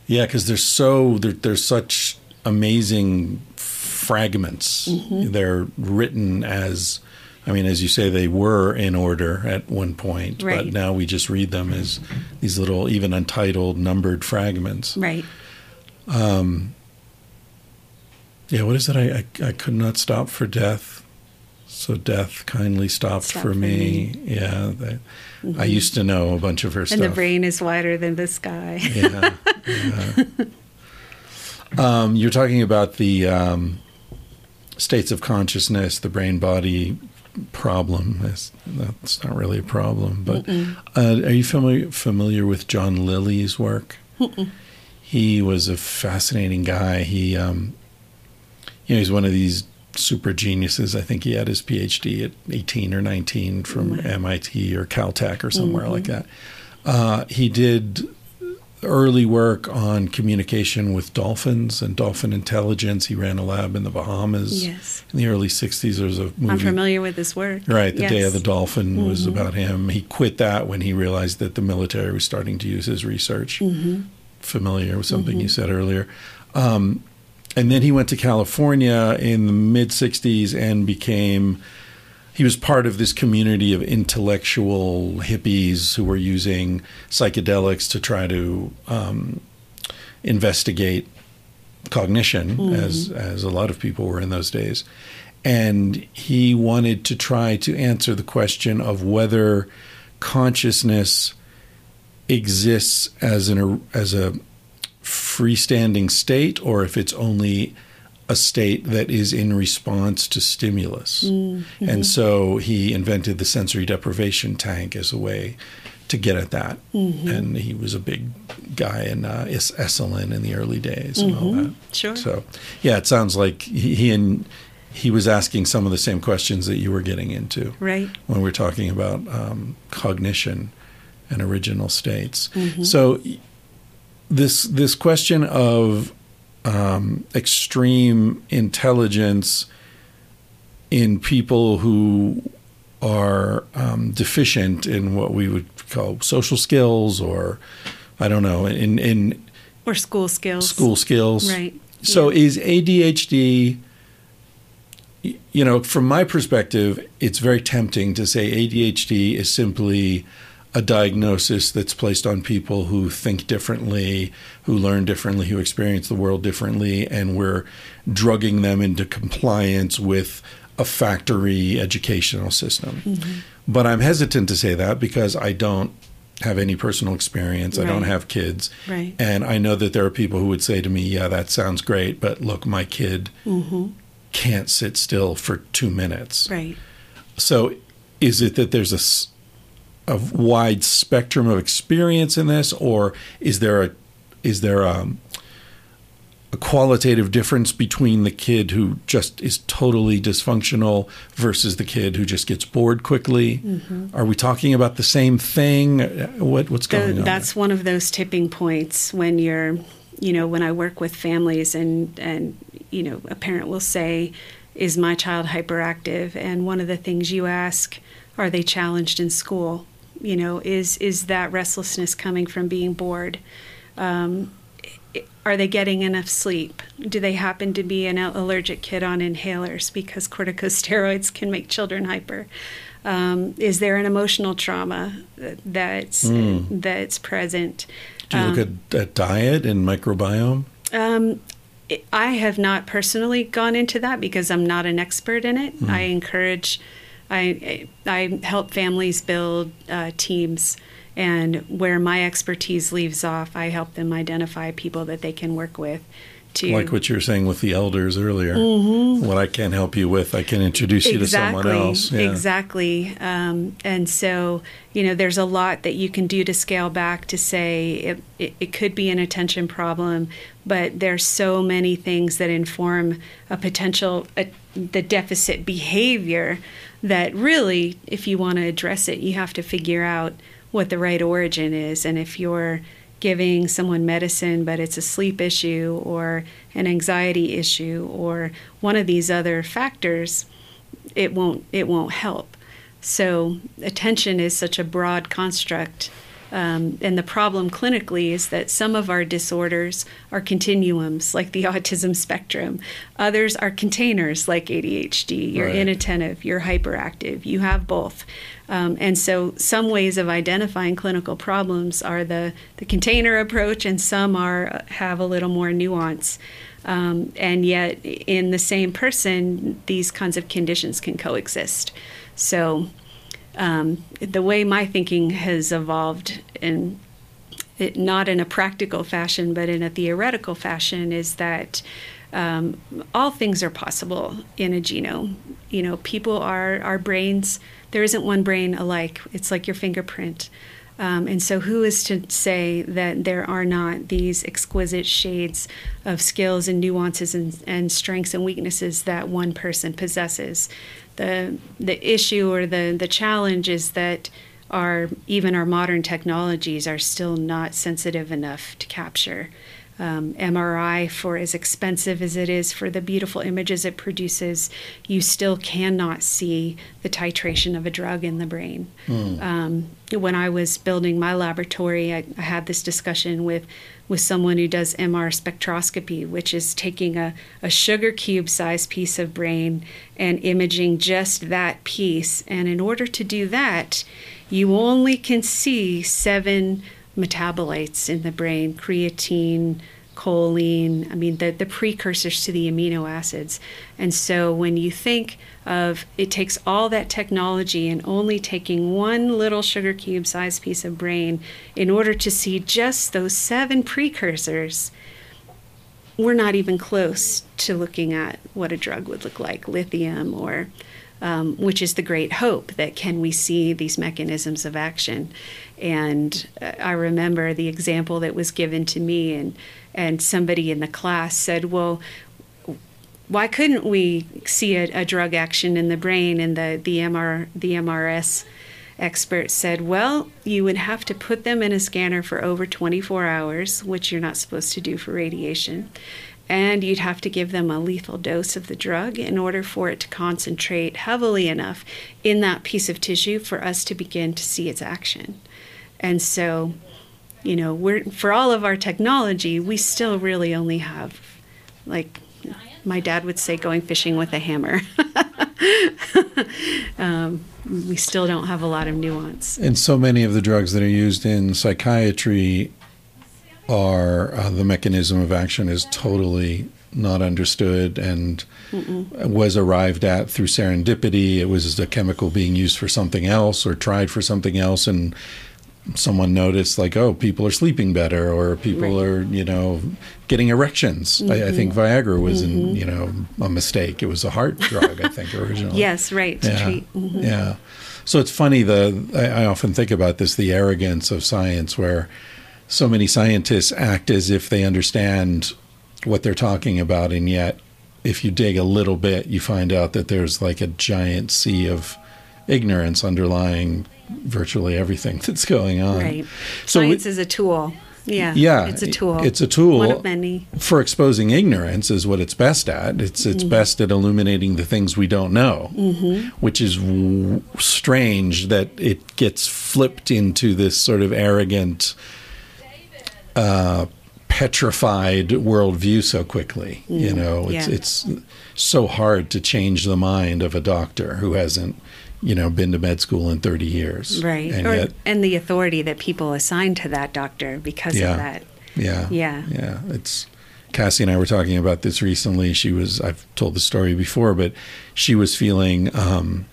Yeah, because they're so they're, they're such amazing fragments. Mm-hmm. They're written as, I mean, as you say, they were in order at one point, Right. but now we just read them as these little, even untitled, numbered fragments. Right. Yeah, what is it? I, I I could not stop for death, so death kindly stopped Stopped for for me. Yeah, that, I used to know a bunch of her And stuff. the brain is wider than the sky. Yeah. yeah. <laughs> Um, you're talking about the um, states of consciousness, the brain body problem. That's, that's not really a problem. But uh, are you familiar familiar with John Lilly's work? He was a fascinating guy. He, um, you know, he's one of these super geniuses. I think he had his PhD at 18 or 19 from MIT or Caltech or somewhere like that. Uh, he did early work on communication with dolphins and dolphin intelligence. He ran a lab in the Bahamas Yes. in the early 60s. There was a movie. I'm familiar with this work. Right, the Day of the Dolphin was mm-hmm. about him. He quit that when he realized that the military was starting to use his research. Mm-hmm. Familiar with something you mm-hmm. said earlier. Um, and then he went to California in the mid 60s and became. He was part of this community of intellectual hippies who were using psychedelics to try to um, investigate cognition, as as a lot of people were in those days, and he wanted to try to answer the question of whether consciousness exists as an as a freestanding state or if it's only a state that is in response to stimulus. And so he invented the sensory deprivation tank as a way to get at that. And he was a big guy in uh, Esalen in the early days and all that. Sure. So, yeah, it sounds like he, he and he was asking some of the same questions that you were getting into Right. when we're talking about um, cognition and original states. So this this question of um, extreme intelligence in people who are um, deficient in what we would call social skills, or I don't know, in in Or school skills. school skills. Right. So Yeah. is ADHD you know, from my perspective, it's very tempting to say ADHD is simply a diagnosis that's placed on people who think differently, who learn differently, who experience the world differently, and we're drugging them into compliance with a factory educational system. Mm-hmm. But I'm hesitant to say that because I don't have any personal experience. I don't have kids. Right. And I know that there are people who would say to me, yeah, that sounds great, but look, my kid mm-hmm. can't sit still for two minutes. Right. So, is it that there's a, a wide spectrum of experience in this, or is there a is there a, a qualitative difference between the kid who just is totally dysfunctional versus the kid who just gets bored quickly? Mm-hmm. Are we talking about the same thing? Uh, what what's The- going on? that's one of those tipping points when you're you know when i work with families and and you know a parent will say is my child hyperactive and one of the things you ask are they challenged in school you know is is that restlessness coming from being bored um, are they getting enough sleep? Do they happen to be an allergic kid on inhalers because corticosteroids can make children hyper? Um, is there an emotional trauma that- that's that's present? Do you look at, at diet and microbiome? Um, it- I have not personally gone into that because I'm not an expert in it. I encourage I I help families build uh, teams, and where my expertise leaves off, I help them identify people that they can work with. To Like what you were saying with the elders earlier. Mm-hmm. What I can't help you with, I can introduce you to someone else. Yeah. Exactly. Um, and so, you know, there's a lot that you can do to scale back to say it, it, it could be an attention problem, but there's so many things that inform a potential uh the deficit behavior that really, if you want to address it, you have to figure out what the right origin is. And if you're giving someone medicine, but it's a sleep issue or an anxiety issue or one of these other factors, it won't it won't help. So attention is such a broad construct. Um, and the problem clinically is that some of our disorders are continuums, like the <laughs> autism spectrum. Others are containers, like ADHD. You're Right. inattentive, you're hyperactive, you have both. Um, and so, some ways of identifying clinical problems are the, the container approach, and some are have a little more nuance. Um, and yet, in the same person, these kinds of conditions can coexist. So, um, the way my thinking has evolved, and not in a practical fashion, but in a theoretical fashion, is that um, all things are possible in a genome. You know, people are our brains. There isn't one brain alike. It's like your fingerprint. Um, and so, who is to say that there are not these exquisite shades of skills and nuances and, and strengths and weaknesses that one person possesses? The the issue or the the challenge is that our even our modern technologies are still not sensitive enough to capture. Um, MRI, for as expensive as it is for the beautiful images it produces, you still cannot see the titration of a drug in the brain. Um, when I was building my laboratory, I, I had this discussion with with someone who does MR spectroscopy, which is taking a, a sugar cube sized piece of brain and imaging just that piece. And in order to do that, you only can see seven metabolites in the brain creatine, choline, I mean, the, the precursors to the amino acids. And so when you think of it takes all that technology and only taking one little sugar cube sized piece of brain in order to see just those seven precursors, we're not even close to looking at what a drug would look like, lithium or um, which is the great hope that can we see these mechanisms of action. And uh, i remember the example that was given to me and and somebody in the class said well why couldn't we see a, a drug action in the brain? And the the mr the mrs expert said well you would have to put them in a scanner for over 24 hours which you're not supposed to do for radiation and you'd have to give them a lethal dose of the drug in order for it to concentrate heavily enough in that piece of tissue for us to begin to see its action. And so, you know, we're for all of our technology, we still really only have like my dad would say going fishing with a hammer. <laughs> um, we still don't have a lot of nuance. And so many of the drugs that are used in psychiatry are uh, the mechanism of action is totally not understood and was arrived at through serendipity. It was a chemical being used for something else or tried for something else, and someone noticed, like, oh, people are sleeping better, or people Right. are, you know, getting erections. I, I think Viagra was, in, you know, a mistake. It was a heart drug, I think, <laughs> originally. Yes, right. To Yeah. treat. mhm. Yeah. So it's funny the I, I often think about this the arrogance of science where so many scientists act as if they understand what they're talking about and yet if you dig a little bit you find out that there's like a giant sea of ignorance underlying virtually everything <laughs> that's going on. Right. So Science is a tool. Yeah. Yeah, It's a tool. it's a tool. One of many. for exposing ignorance is what it's best at. It's it's Mm-hmm. best at illuminating the things we don't know, which is w- strange that it gets flipped into this sort of arrogant, uh, petrified worldview so quickly. You know, it's. Yeah. it's so hard to change the mind of a doctor who hasn't, you know, been to med school in thirty years, Right. And or, yet, and the authority that people assign to that doctor because Yeah. of that. Yeah. Yeah. Yeah. It's Cassie and I were talking about this recently. She was I've told the story before, but she was feeling um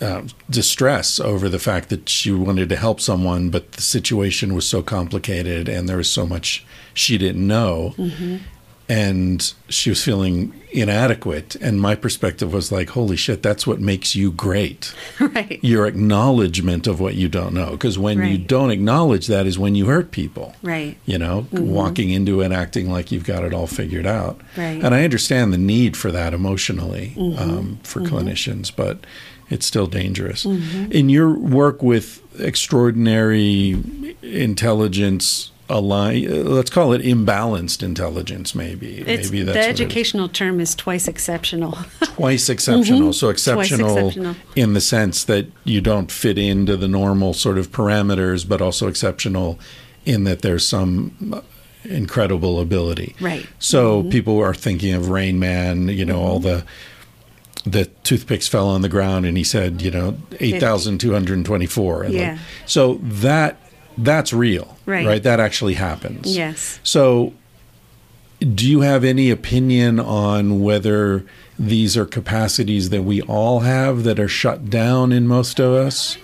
uh, distress over the fact that she wanted to help someone, but the situation was so complicated and there was so much she didn't know. And she was feeling inadequate. And my perspective was like, holy shit, that's what makes you great. <laughs> right. Your acknowledgement of what you don't know. Because when you don't acknowledge that is when you hurt people Right. you know, walking into it acting like you've got it all figured out. Right. And I understand the need for that emotionally um, for clinicians, but it's still dangerous. Mm-hmm. In your work with extraordinary intelligence, align, let's call it imbalanced intelligence, maybe. It's, maybe the that's what it is. educational term is twice exceptional. <laughs> twice exceptional. Mm-hmm. So exceptional, exceptional. in the sense that you don't fit into the normal sort of parameters, but also exceptional in that there's some uh, incredible ability. Right. So mm-hmm. people are thinking of Rain Man, you know, all the the toothpicks fell on the ground and he said, you know, 8,224. And like- Yeah. so that that's real. Right. Right. That actually happens. yes. So, do you have any opinion on whether these are capacities that we all have that are shut down in most of us?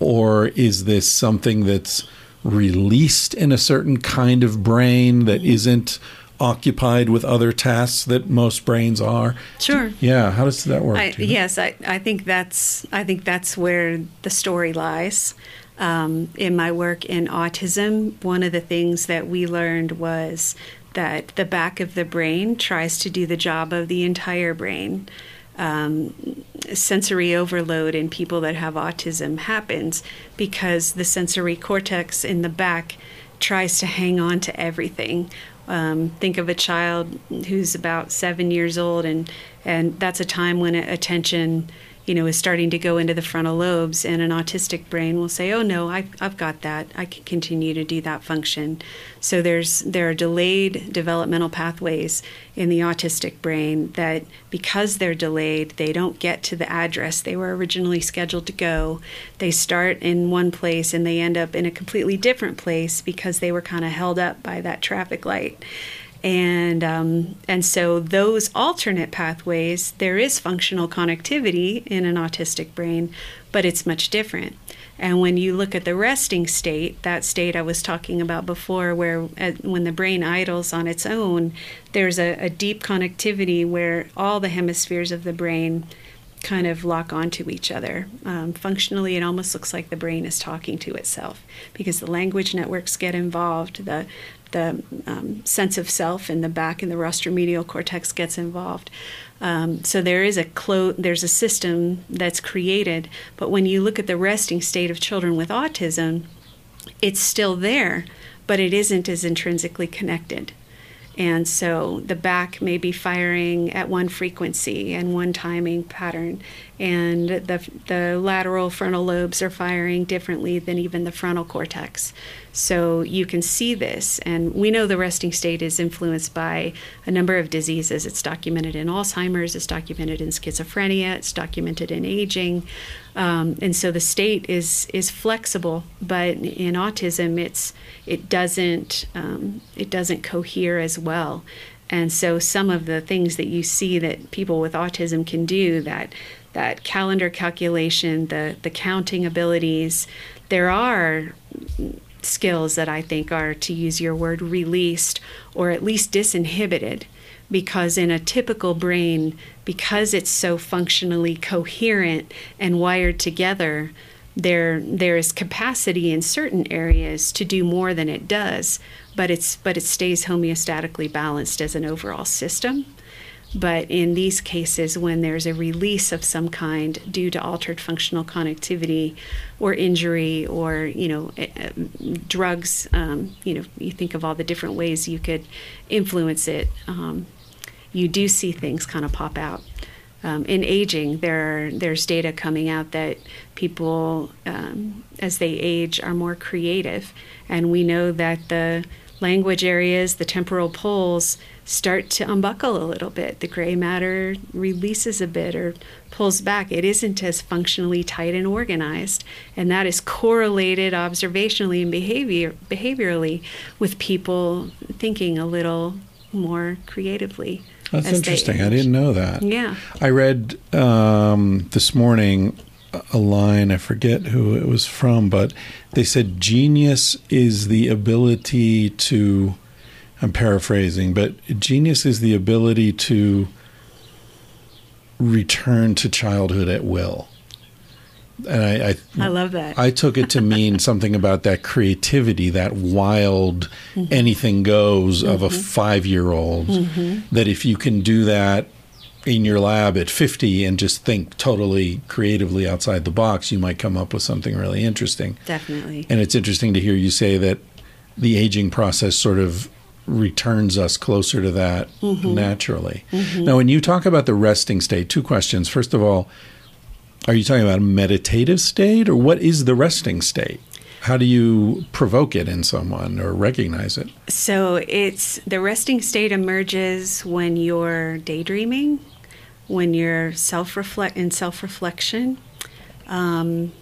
Or is this something that's released in a certain kind of brain that isn't occupied with other tasks that most brains are? Sure. Yeah, how does that work? I, do you know? yes, I, I think that's I think that's where the story lies. Um, in my work in autism, one of the things that we learned was that the back of the brain tries to do the job of the entire brain. Um, sensory overload in people that have autism happens because the sensory cortex in the back tries to hang on to everything. Um, think of a child who's about seven years old, and and that's a time when attention, you know, is starting to go into the frontal lobes, and an autistic brain will say, "Oh no, I've I've got that. I can continue to do that function." So there's there are delayed developmental pathways in the autistic brain that, because they're delayed, they don't get to the address they were originally scheduled to go. They start in one place and they end up in a completely different place because they were kind of held up by that traffic light and um, and so those alternate pathways there is functional connectivity in an autistic brain but it's much different. And when you look at the resting state that state i was talking about before where uh, when the brain idles on its own there's a, a deep connectivity where all the hemispheres of the brain kind of lock onto each other. Um, functionally, it almost looks like the brain is talking to itself because the language networks get involved, the the um, sense of self in the back in the rostromedial cortex gets involved. Um, so there is a clo- there's a system that's created. But when you look at the resting state of children with autism, it's still there, but it isn't as intrinsically connected. And so the back may be firing at one frequency and one timing pattern, and the, the lateral frontal lobes are firing differently than even the frontal cortex. So you can see this, and we know the resting state is influenced by a number of diseases. It's documented in Alzheimer's, it's documented in schizophrenia, it's documented in aging. Um, and so the state is is flexible, but in autism, it's it doesn't um, it doesn't cohere as well. And so some of the things that you see that people with autism can do that that calendar calculation, the the counting abilities, there are skills that I think are, to use your word, released or at least disinhibited. Because in a typical brain, because it's so functionally coherent and wired together, there there is capacity in certain areas to do more than it does, but it's but it stays homeostatically balanced as an overall system. But in these cases, when there's a release of some kind due to altered functional connectivity or injury or, you know, eh, eh, drugs, um, you know, you think of all the different ways you could influence it, um, you do see things kind of pop out. Um, in aging, there there's data coming out that people, um, as they age, are more creative, and we know that the language areas, the temporal poles, start to unbuckle a little bit. The gray matter releases a bit or pulls back. It isn't as functionally tight and organized, and that is correlated observationally and behavior behaviorally with people thinking a little more creatively. That's interesting. I didn't know that. Yeah. I read um, this morning a line, I forget who it was from, but they said genius is the ability to, I'm paraphrasing, but genius is the ability to return to childhood at will. And I, I, I love that. I took it to mean <laughs> something about that creativity, that wild, mm-hmm. anything goes of a mm-hmm. five year old. Mm-hmm. That if you can do that in your lab at 50 and just think totally creatively outside the box, you might come up with something really interesting. Definitely. And it's interesting to hear you say that the aging process sort of returns us closer to that naturally. Now, when you talk about the resting state, two questions. First of all, are you talking about a meditative state or what is the resting state? How do you provoke it in someone or recognize it? So it's the resting state emerges when you're daydreaming, when you're self reflect in self reflection, um,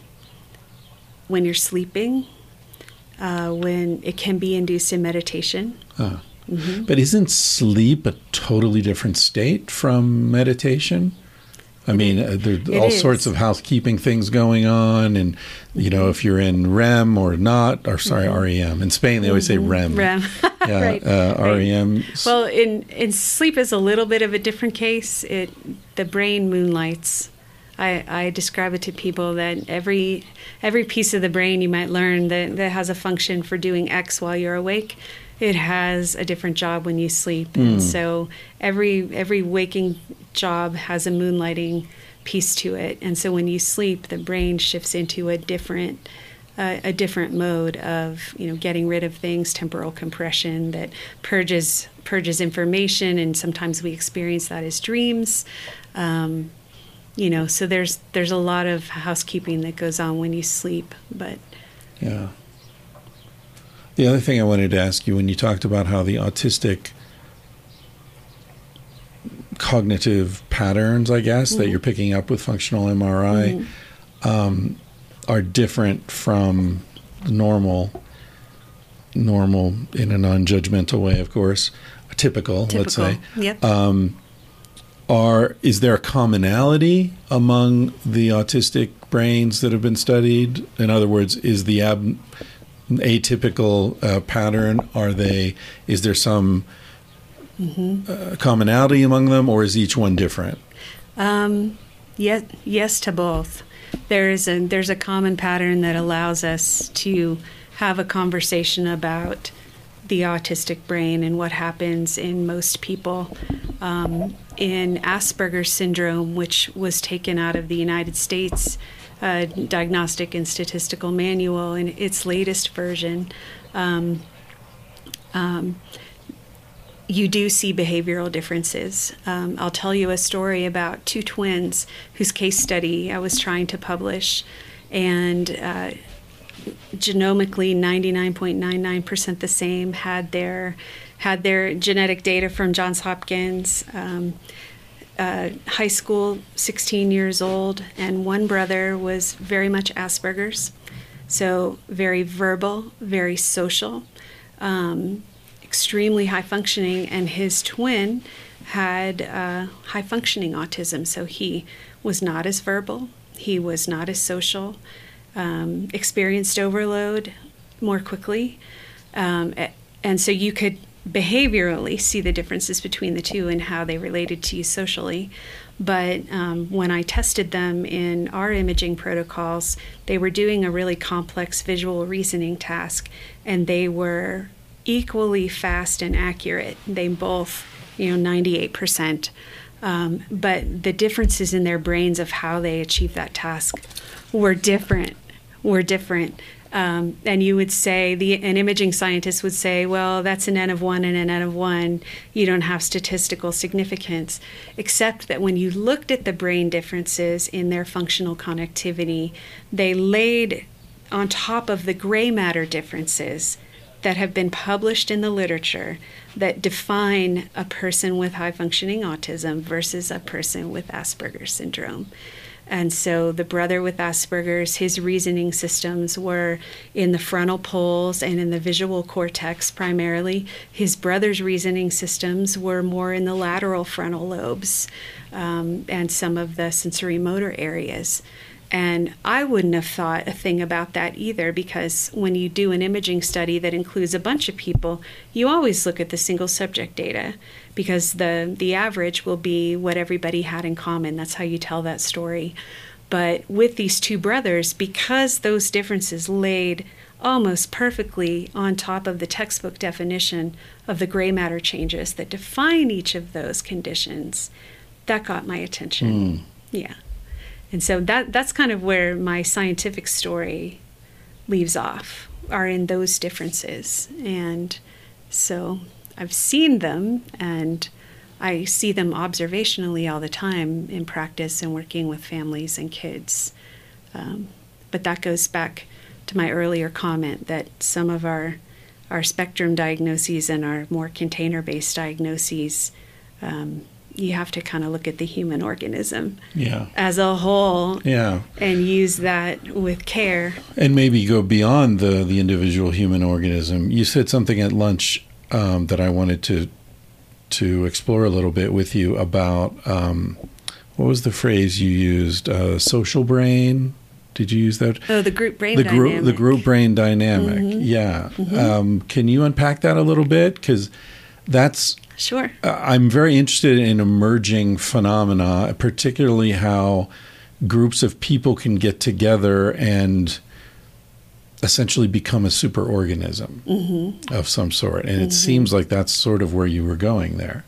when you're sleeping, uh, when it can be induced in meditation. Ah. But isn't sleep a totally different state from meditation? I mean, uh, there It all is. sorts of housekeeping things going on, and you know, if you're in REM or not, or sorry, REM. In Spain, they always say REM. Mm-hmm. REM. <laughs> Yeah, right. uh, right. REM. Well, in, in sleep is a little bit of a different case. It the brain moonlights. I, I describe it to people that every every piece of the brain you might learn that, that has a function for doing X while you're awake, it has a different job when you sleep. And so every every waking job has a moonlighting piece to it. And so when you sleep, the brain shifts into a different a, a different mode of you know getting rid of things, temporal compression that purges purges information, and sometimes we experience that as dreams. Um, you know, so there's there's a lot of housekeeping that goes on when you sleep, but Yeah. The other thing I wanted to ask you when you talked about how the autistic cognitive patterns, I guess, that you're picking up with functional MRI um, are different from normal, normal in a non judgmental way, of course, typical, let's say. Yep. Um, are is there a commonality among the autistic brains that have been studied? In other words, is the ab- atypical uh, pattern? Are they? Is there some uh, commonality among them, or is each one different? Um, yes, yes to both. There's a there's a common pattern that allows us to have a conversation about the autistic brain and what happens in most people. Um, in Asperger's syndrome, which was taken out of the United States uh, Diagnostic and Statistical Manual in its latest version, um, um, you do see behavioral differences. Um, I'll tell you a story about two twins whose case study I was trying to publish, and uh, genomically 99.99% the same had their had their genetic data from Johns Hopkins. Um, uh, high school, 16 years old, and one brother was very much Asperger's, so very verbal, very social, um, extremely high functioning, and his twin had uh, high functioning autism, so he was not as verbal, he was not as social, um, experienced overload more quickly, um, and so you could behaviorally see the differences between the two and how they related to you socially. But um, when I tested them in our imaging protocols, they were doing a really complex visual reasoning task, and they were equally fast and accurate. They both, you know, 98%. Um, but the differences in their brains of how they achieved that task were different. Were different. Um, and you would say the an imaging scientist would say, well, that's an n of one and an n of one. You don't have statistical significance, except that when you looked at the brain differences in their functional connectivity, they laid on top of the gray matter differences that have been published in the literature that define a person with high functioning autism versus a person with Asperger's syndrome. And so the brother with Asperger's, his reasoning systems were in the frontal poles and in the visual cortex primarily. His brother's reasoning systems were more in the lateral frontal lobes um, and some of the sensory motor areas. And I wouldn't have thought a thing about that either because when you do an imaging study that includes a bunch of people, you always look at the single subject data because the, the average will be what everybody had in common. That's how you tell that story. But with these two brothers, because those differences laid almost perfectly on top of the textbook definition of the gray matter changes that define each of those conditions, that got my attention. Hmm. Yeah. And so that that's kind of where my scientific story leaves off are in those differences. And so I've seen them and I see them observationally all the time in practice and working with families and kids. Um, but that goes back to my earlier comment that some of our our spectrum diagnoses and our more container based diagnoses um, you have to kind of look at the human organism Yeah. as a whole Yeah. and use that with care. And maybe go beyond the the individual human organism. You said something at lunch um, that I wanted to to explore a little bit with you about um, what was the phrase you used? Uh, social brain. Did you use that? Oh, the group brain the group the group brain dynamic. Mhm. Yeah. Um, can you unpack that a little bit? Because that's Sure. uh, I'm very interested in emerging phenomena, particularly how groups of people can get together and essentially become a superorganism Mm-hmm. of some sort. And it seems like that's sort of where you were going there.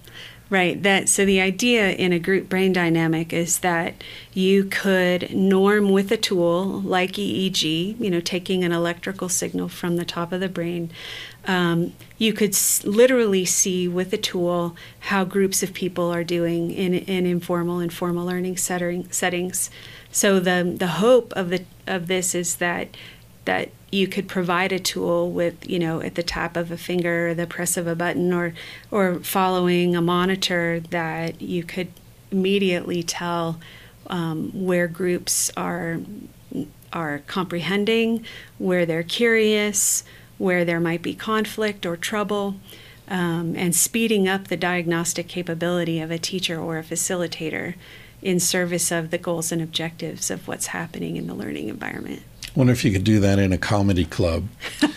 Right. That so the idea in a group brain dynamic is that you could norm with a tool like EEG, you know, taking an electrical signal from the top of the brain. Um, you could s- literally see with a tool how groups of people are doing in, in informal and formal learning setting, settings. So the the hope of the of this is that that you could provide a tool with you know at the tap of a finger the press of a button or or following a monitor that you could immediately tell um, where groups are are comprehending where they're curious where there might be conflict or trouble um, and speeding up the diagnostic capability of a teacher or a facilitator in service of the goals and objectives of what's happening in the learning environment Wonder if you could do that in a comedy club.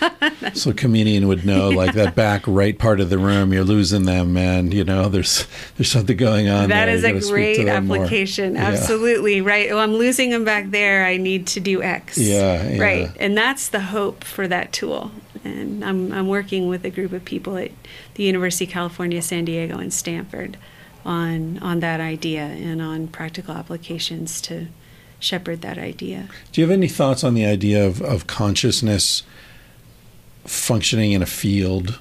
<laughs> so a comedian would know like that back right part of the room, you're losing them, man. You know, there's there's something going on. That there. is a gotta speak to great them more. application. Yeah. Absolutely. Right. Oh, I'm losing them back there. I need to do X. Yeah, yeah. Right. And that's the hope for that tool. And I'm, I'm working with a group of people at the University of California, San Diego, and Stanford on, on that idea and on practical applications to shepherd that idea. Do you have any thoughts on the idea of, of consciousness functioning in a field?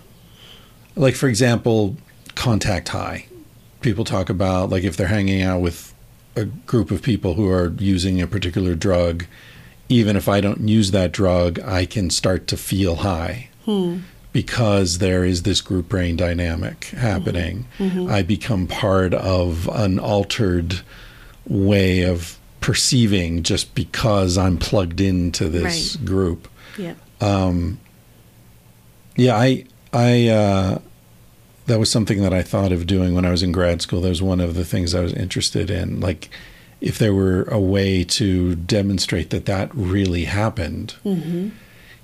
Like, for example, contact high. People talk about, like, if they're hanging out with a group of people who are using a particular drug, even if I don't use that drug, I can start to feel high hmm. because there is this group brain dynamic happening. Mm-hmm. Mm-hmm. I become part of an altered way of perceiving just because I'm plugged into this Right. group. Yep. Um, yeah, I I uh, that was something that I thought of doing when I was in grad school. That was one of the things I was interested in. Like, if there were a way to demonstrate that that really happened, mm-hmm.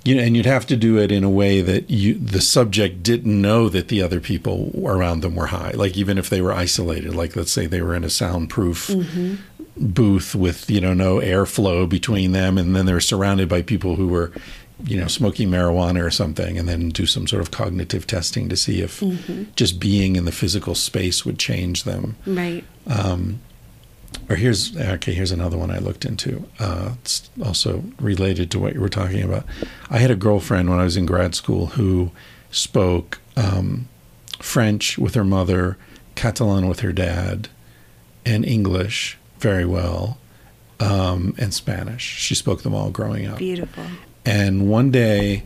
you know, and you'd have to do it in a way that you the subject didn't know that the other people around them were high. Like, even if they were isolated, like let's say they were in a soundproof mm-hmm. Booth with you know no airflow between them, and then they're surrounded by people who were you know smoking marijuana or something, and then do some sort of cognitive testing to see if just being in the physical space would change them. Right. Or here's okay. Here's another one I looked into. Uh, it's also related to what you were talking about. I had a girlfriend when I was in grad school who spoke um, French with her mother, Catalan with her dad, and English very well, um, and Spanish. She spoke them all growing up. Beautiful. And one day,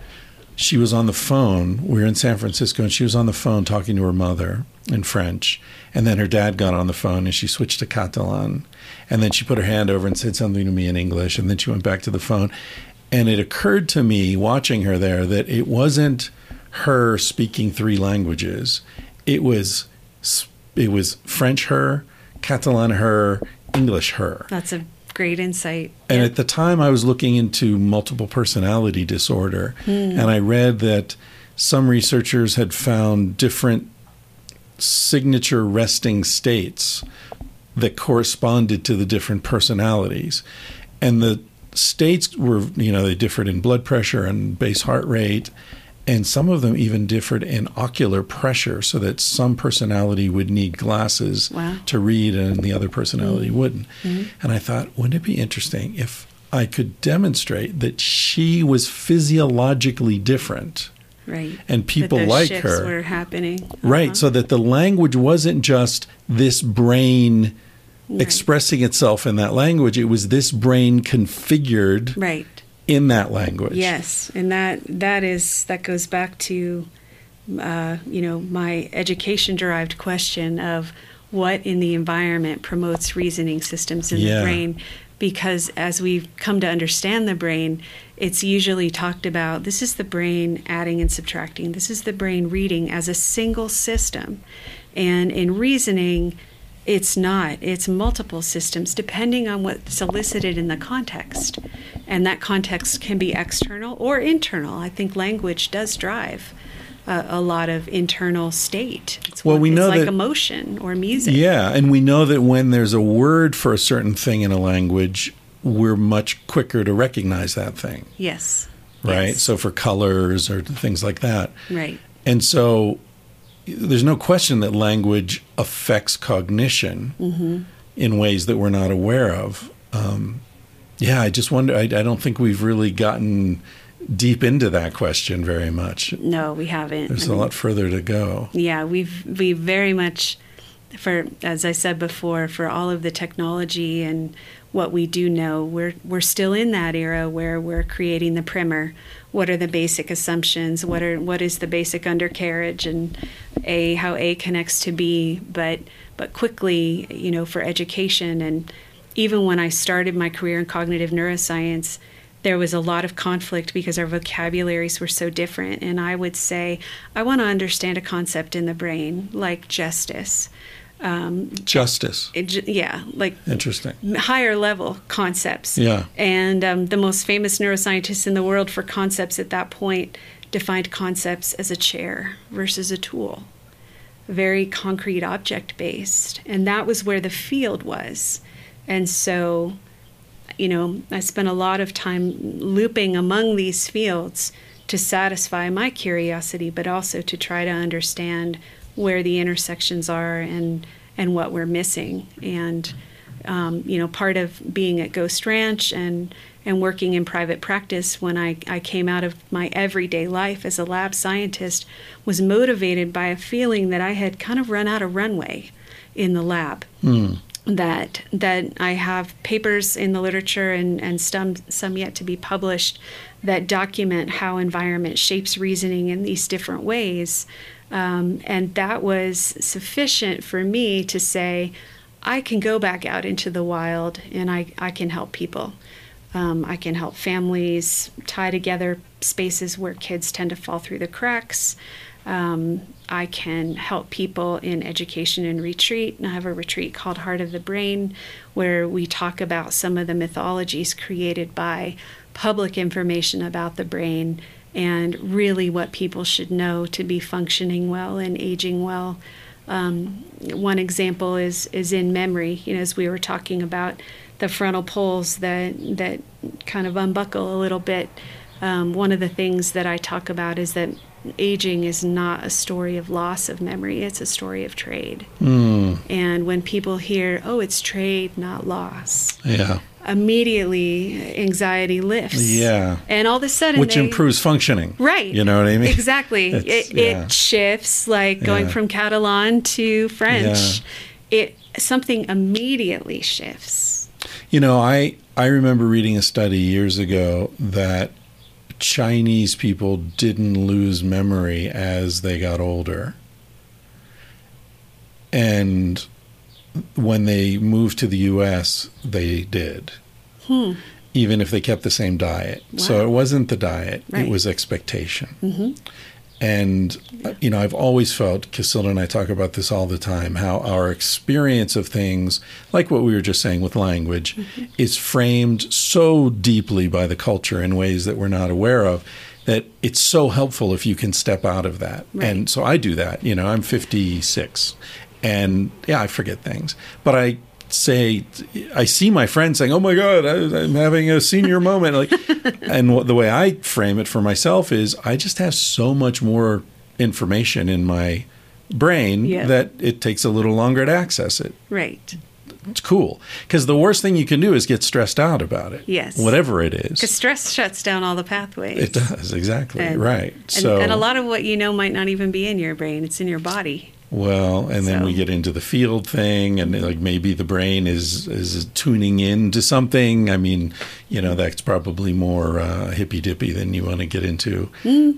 she was on the phone. We were in San Francisco, and she was on the phone talking to her mother in French. And then her dad got on the phone, and she switched to Catalan. And then she put her hand over and said something to me in English. And then she went back to the phone. And it occurred to me watching her there that it wasn't her speaking three languages. It was it was French her, Catalan her, English her. That's a great insight. And Yeah. at the time, I was looking into multiple personality disorder, hmm. and I read that some researchers had found different signature resting states that corresponded to the different personalities. And the states were, you know, they differed in blood pressure and base heart rate. And some of them even differed in ocular pressure, so that some personality would need glasses Wow. to read and the other personality wouldn't. And I thought, wouldn't it be interesting if I could demonstrate that she was physiologically different? right. and people like her. were happening. Right, Uh-huh. so that the language wasn't just this brain Right. expressing itself in that language, it was this brain configured Right. In that language. Yes, and that that is that goes back to uh, you know my education derived question of what in the environment promotes reasoning systems in Yeah. the brain because as we've come to understand the brain it's usually talked about this is the brain adding and subtracting this is the brain reading as a single system and in reasoning it's not. It's multiple systems depending on what's elicited in the context. And that context can be external or internal. I think language does drive uh, a lot of internal state. It's Well, what- we it's know like that- emotion or music. Yeah, and we know that when there's a word for a certain thing in a language, we're much quicker to recognize that thing, Yes. right? Yes. So for colors or things like that. Right. And so there's no question that language affects cognition Mm-hmm. in ways that we're not aware of. Um, yeah, I just wonder, I, I don't think we've really gotten deep into that question very much. No, we haven't. There's I a mean, lot further to go. yeah we've we very much for as i said before for all of the technology and what we do know we're we're still in that era where we're creating the primer what are the basic assumptions what are what is the basic undercarriage and a how a connects to b but but quickly you know for education and even when i started my career in cognitive neuroscience there was a lot of conflict because our vocabularies were so different. And I would say, I want to understand a concept in the brain like justice. Justice. It, yeah, like Interesting. higher level concepts. Yeah. And um, the most famous neuroscientists in the world for concepts at that point defined concepts as a chair versus a tool, very concrete object based. And that was where the field was. And so, you know, I spent a lot of time looping among these fields to satisfy my curiosity, but also to try to understand where the intersections are and and what we're missing. And um, you know, part of being at Ghost Ranch and and working in private practice when I, I came out of my everyday life as a lab scientist was motivated by a feeling that I had kind of run out of runway in the lab that that I have papers in the literature and, and some some yet to be published that document how environment shapes reasoning in these different ways. Um, and that was sufficient for me to say, I can go back out into the wild and I, I can help people. Um, I can help families tie together spaces where kids tend to fall through the cracks. Um, I can help people in education and retreat. And I have a retreat called Heart of the Brain where we talk about some of the mythologies created by public information about the brain and really what people should know to be functioning well and aging well. Um, one example is is in memory. You know, as we were talking about the frontal poles that that kind of unbuckle a little bit. Um, one of the things that I talk about is that aging is not a story of loss of memory; it's a story of trade. Hmm. And when people hear, "Oh, it's trade, not loss," Yeah. immediately anxiety lifts. Yeah. and all of a sudden, Which they- improves functioning. Right. You know what I mean? Exactly. <laughs> It, yeah. it shifts, like going Yeah. from Catalan to French. Yeah. It something immediately shifts. You know, I I remember reading a study years ago that Chinese people didn't lose memory as they got older. And when they moved to the US, they did. Hmm. Even if they kept the same diet. So it wasn't the diet, Right. it was expectation. Mhm. And, you know, I've always felt, Casilda and I talk about this all the time, how our experience of things, like what we were just saying with language, mm-hmm. is framed so deeply by the culture in ways that we're not aware of that it's so helpful if you can step out of that. Right. And so I do that. You know, I'm 56 and yeah, I forget things. But I say, I see my friends saying, oh my God, I, I'm having a senior <laughs> moment. Like, and what, the way I frame it for myself is I just have so much more information in my brain Yeah. that it takes a little longer to access it. Right. It's cool. Because the worst thing you can do is get stressed out about it. Yes. Whatever it is. Because stress shuts down all the pathways. It does, exactly. And- right. And, so and a lot of what you know might not even be in your brain; it's in your body. Well, and then So- we get into the field thing, and like maybe the brain is is tuning in to something. I mean, you know, that's probably more uh, hippy dippy than you want to get into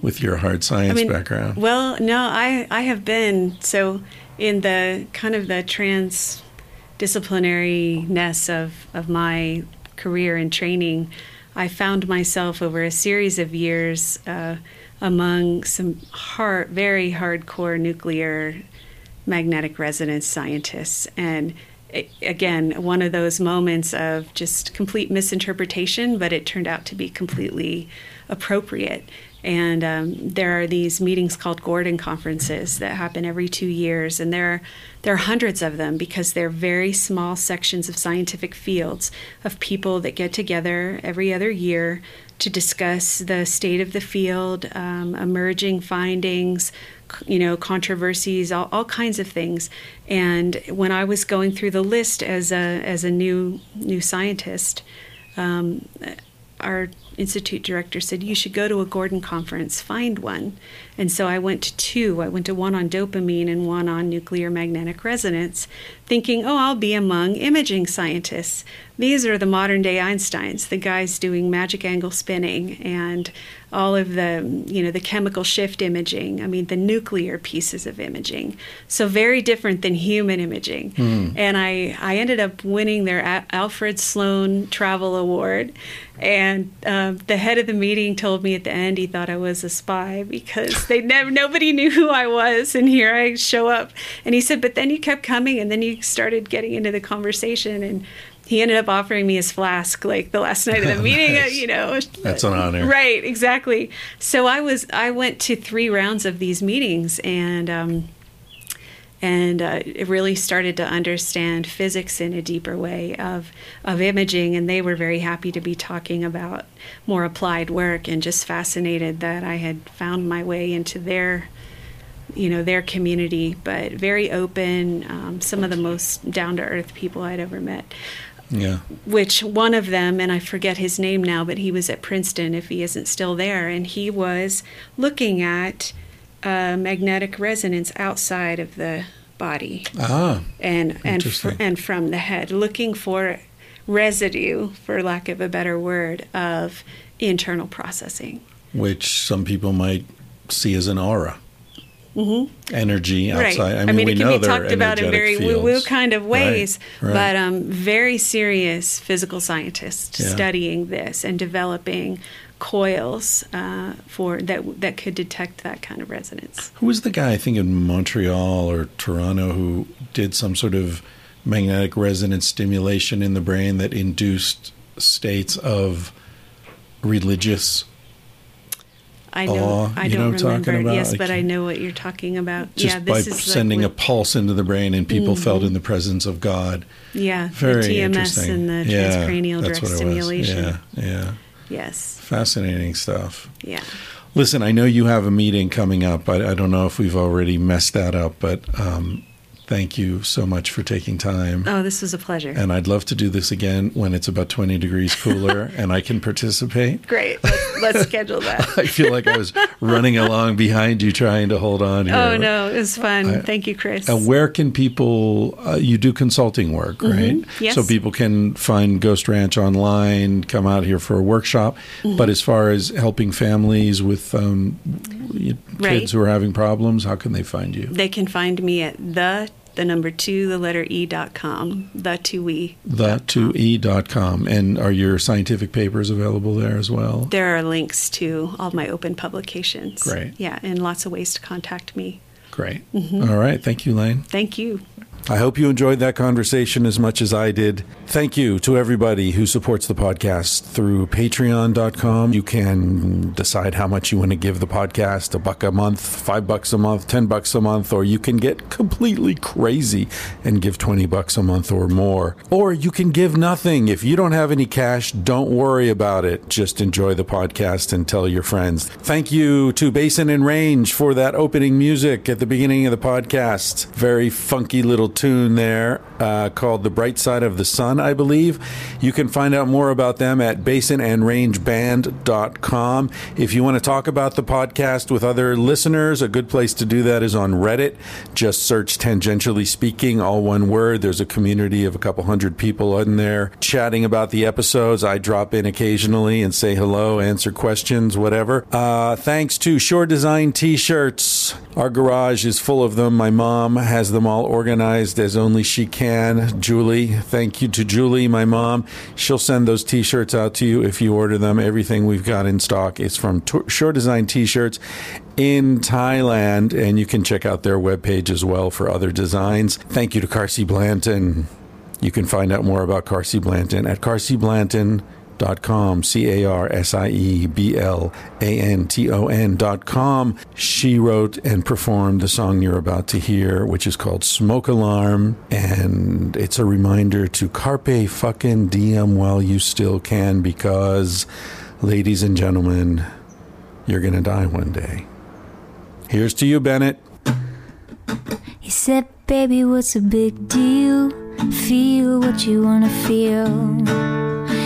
with your hard science background. Well, no, I I have been so in the kind of the transdisciplinariness of of my career and training. I found myself over a series of years uh, among some hard, very hardcore nuclear magnetic resonance scientists. And a- again one of those moments of just complete misinterpretation but it turned out to be completely appropriate. And um, there are these meetings called Gordon conferences that happen every two years, and there are, there are hundreds of them because they're very small sections of scientific fields of people that get together every other year to discuss the state of the field, um, emerging findings, you know, controversies, all, all kinds of things. And when I was going through the list as a as a new new scientist, um, our institute director said you should go to a Gordon conference, find one. And so I went to two. I went to one on dopamine and one on nuclear magnetic resonance, thinking, oh, I'll be among imaging scientists. These are the modern day Einsteins, the guys doing magic angle spinning and all of the, you know, the chemical shift imaging. I mean, the nuclear pieces of imaging. So very different than human imaging. Hmm. And I, I ended up winning their Alfred Sloan Travel Award. And um, the head of the meeting told me at the end he thought I was a spy because they <laughs> never nobody knew who I was, and here I show up. And he said, but then you kept coming, and then you started getting into the conversation, and he ended up offering me his flask like the last night of the <laughs> meeting. Nice. You know, That's an honor. right? Exactly. So I was I went to three rounds of these meetings, and. Um, and uh, it really started to understand physics in a deeper way of of imaging and they were very happy to be talking about more applied work and just fascinated that I had found my way into their you know their community but very open um, some of the most down to earth people I'd ever met Yeah. which one of them, and I forget his name now, but he was at Princeton if he isn't still there, and he was looking at uh, magnetic resonance outside of the body Ah, and and fr- and from the head, looking for residue, for lack of a better word, of internal processing. which some people might see as an aura. Energy outside. Right. I mean, we it know can be talked about in very woo-woo kind of Right, ways, right. but um, very serious physical scientists Yeah. studying this and developing coils uh, for that that could detect that kind of resonance. Who was the guy I think in Montreal or Toronto who did some sort of magnetic resonance stimulation in the brain that induced states of religious I know Awe, I you know don't remember. about? Yes, I but I know what you're talking about. just yeah, by is like sending a pulse into the brain and people felt Mhm. in the presence of God. yeah Very the TMS interesting. and the yeah, transcranial that's direct what it was. stimulation. Yeah, yeah. Yes, Fascinating stuff. yeah. Listen, I know you have a meeting coming up. I, I don't know if we've already messed that up, but um, thank you so much for taking time. Oh, this was a pleasure. And I'd love to do this again when it's about 20 degrees cooler <laughs> and I can participate. Great. Let's, let's <laughs> schedule that. I feel like I was running along behind you trying to hold on here. Oh, no. It was fun. Thank you, Chris. And where can people, uh, you do consulting work, right? Mm-hmm. Yes. So people can find Ghost Ranch online, come out here for a workshop. Mm-hmm. But as far as helping families with um, y- Right. kids who are having problems, how can they find you? They can find me at the the number two, the letter E dot com, the two E. The2e.com. And are your scientific papers available there as well? There are links to all my open publications. Great. Yeah, and lots of ways to contact me. Great. Mm-hmm. All right. Thank you, Layne. Thank you. I hope you enjoyed that conversation as much as I did. Thank you to everybody who supports the podcast through patreon.com. You can decide how much you want to give the podcast a buck a month, five bucks a month, ten bucks a month, or you can get completely crazy and give 20 bucks a month or more. Or you can give nothing. If you don't have any cash, don't worry about it. Just enjoy the podcast and tell your friends. Thank you to Basin and Range for that opening music at the beginning of the podcast. Very funky little tune there uh, called The Bright Side of the Sun, I believe. You can find out more about them at basinandrangeband.com. If you want to talk about the podcast with other listeners, a good place to do that is on Reddit. Just search Tangentially Speaking, all one word. There's a community of a couple hundred people in there chatting about the episodes. I drop in occasionally and say hello, answer questions, whatever. Uh, thanks to Shore Design t shirts. Our garage is full of them. My mom has them all organized as only she can. Julie, thank you to Julie, my mom. She'll send those t shirts out to you if you order them. Everything we've got in stock is from T- Shore Design t shirts in Thailand, and you can check out their webpage as well for other designs. Thank you to Carsie Blanton. You can find out more about Carsie Blanton at carsieblanton.com, C A R S I E B L A N T O N.com. She wrote and performed the song you're about to hear, which is called Smoke Alarm. And it's a reminder to carpe fucking diem while you still can, because, ladies and gentlemen, you're going to die one day. Here's to you, Bennett. He said, Baby, what's a big deal? Feel what you wanna feel.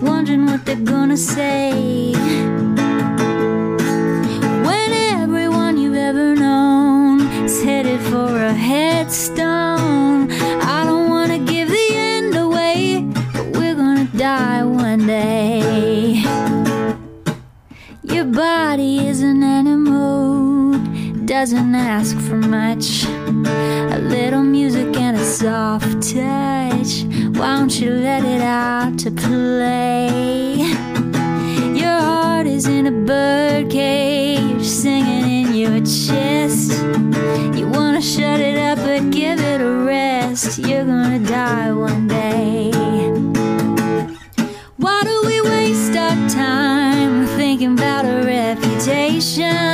wondering what they're gonna say. When everyone you've ever known is headed for a headstone, I don't wanna give the end away, but we're gonna die one day. Your body is an animal, doesn't ask for much. A little music and a soft touch. Why don't you let it out to play? Your heart is in a bird cage, singing in your chest. You wanna shut it up, but give it a rest. You're gonna die one day. Why do we waste our time thinking about a reputation?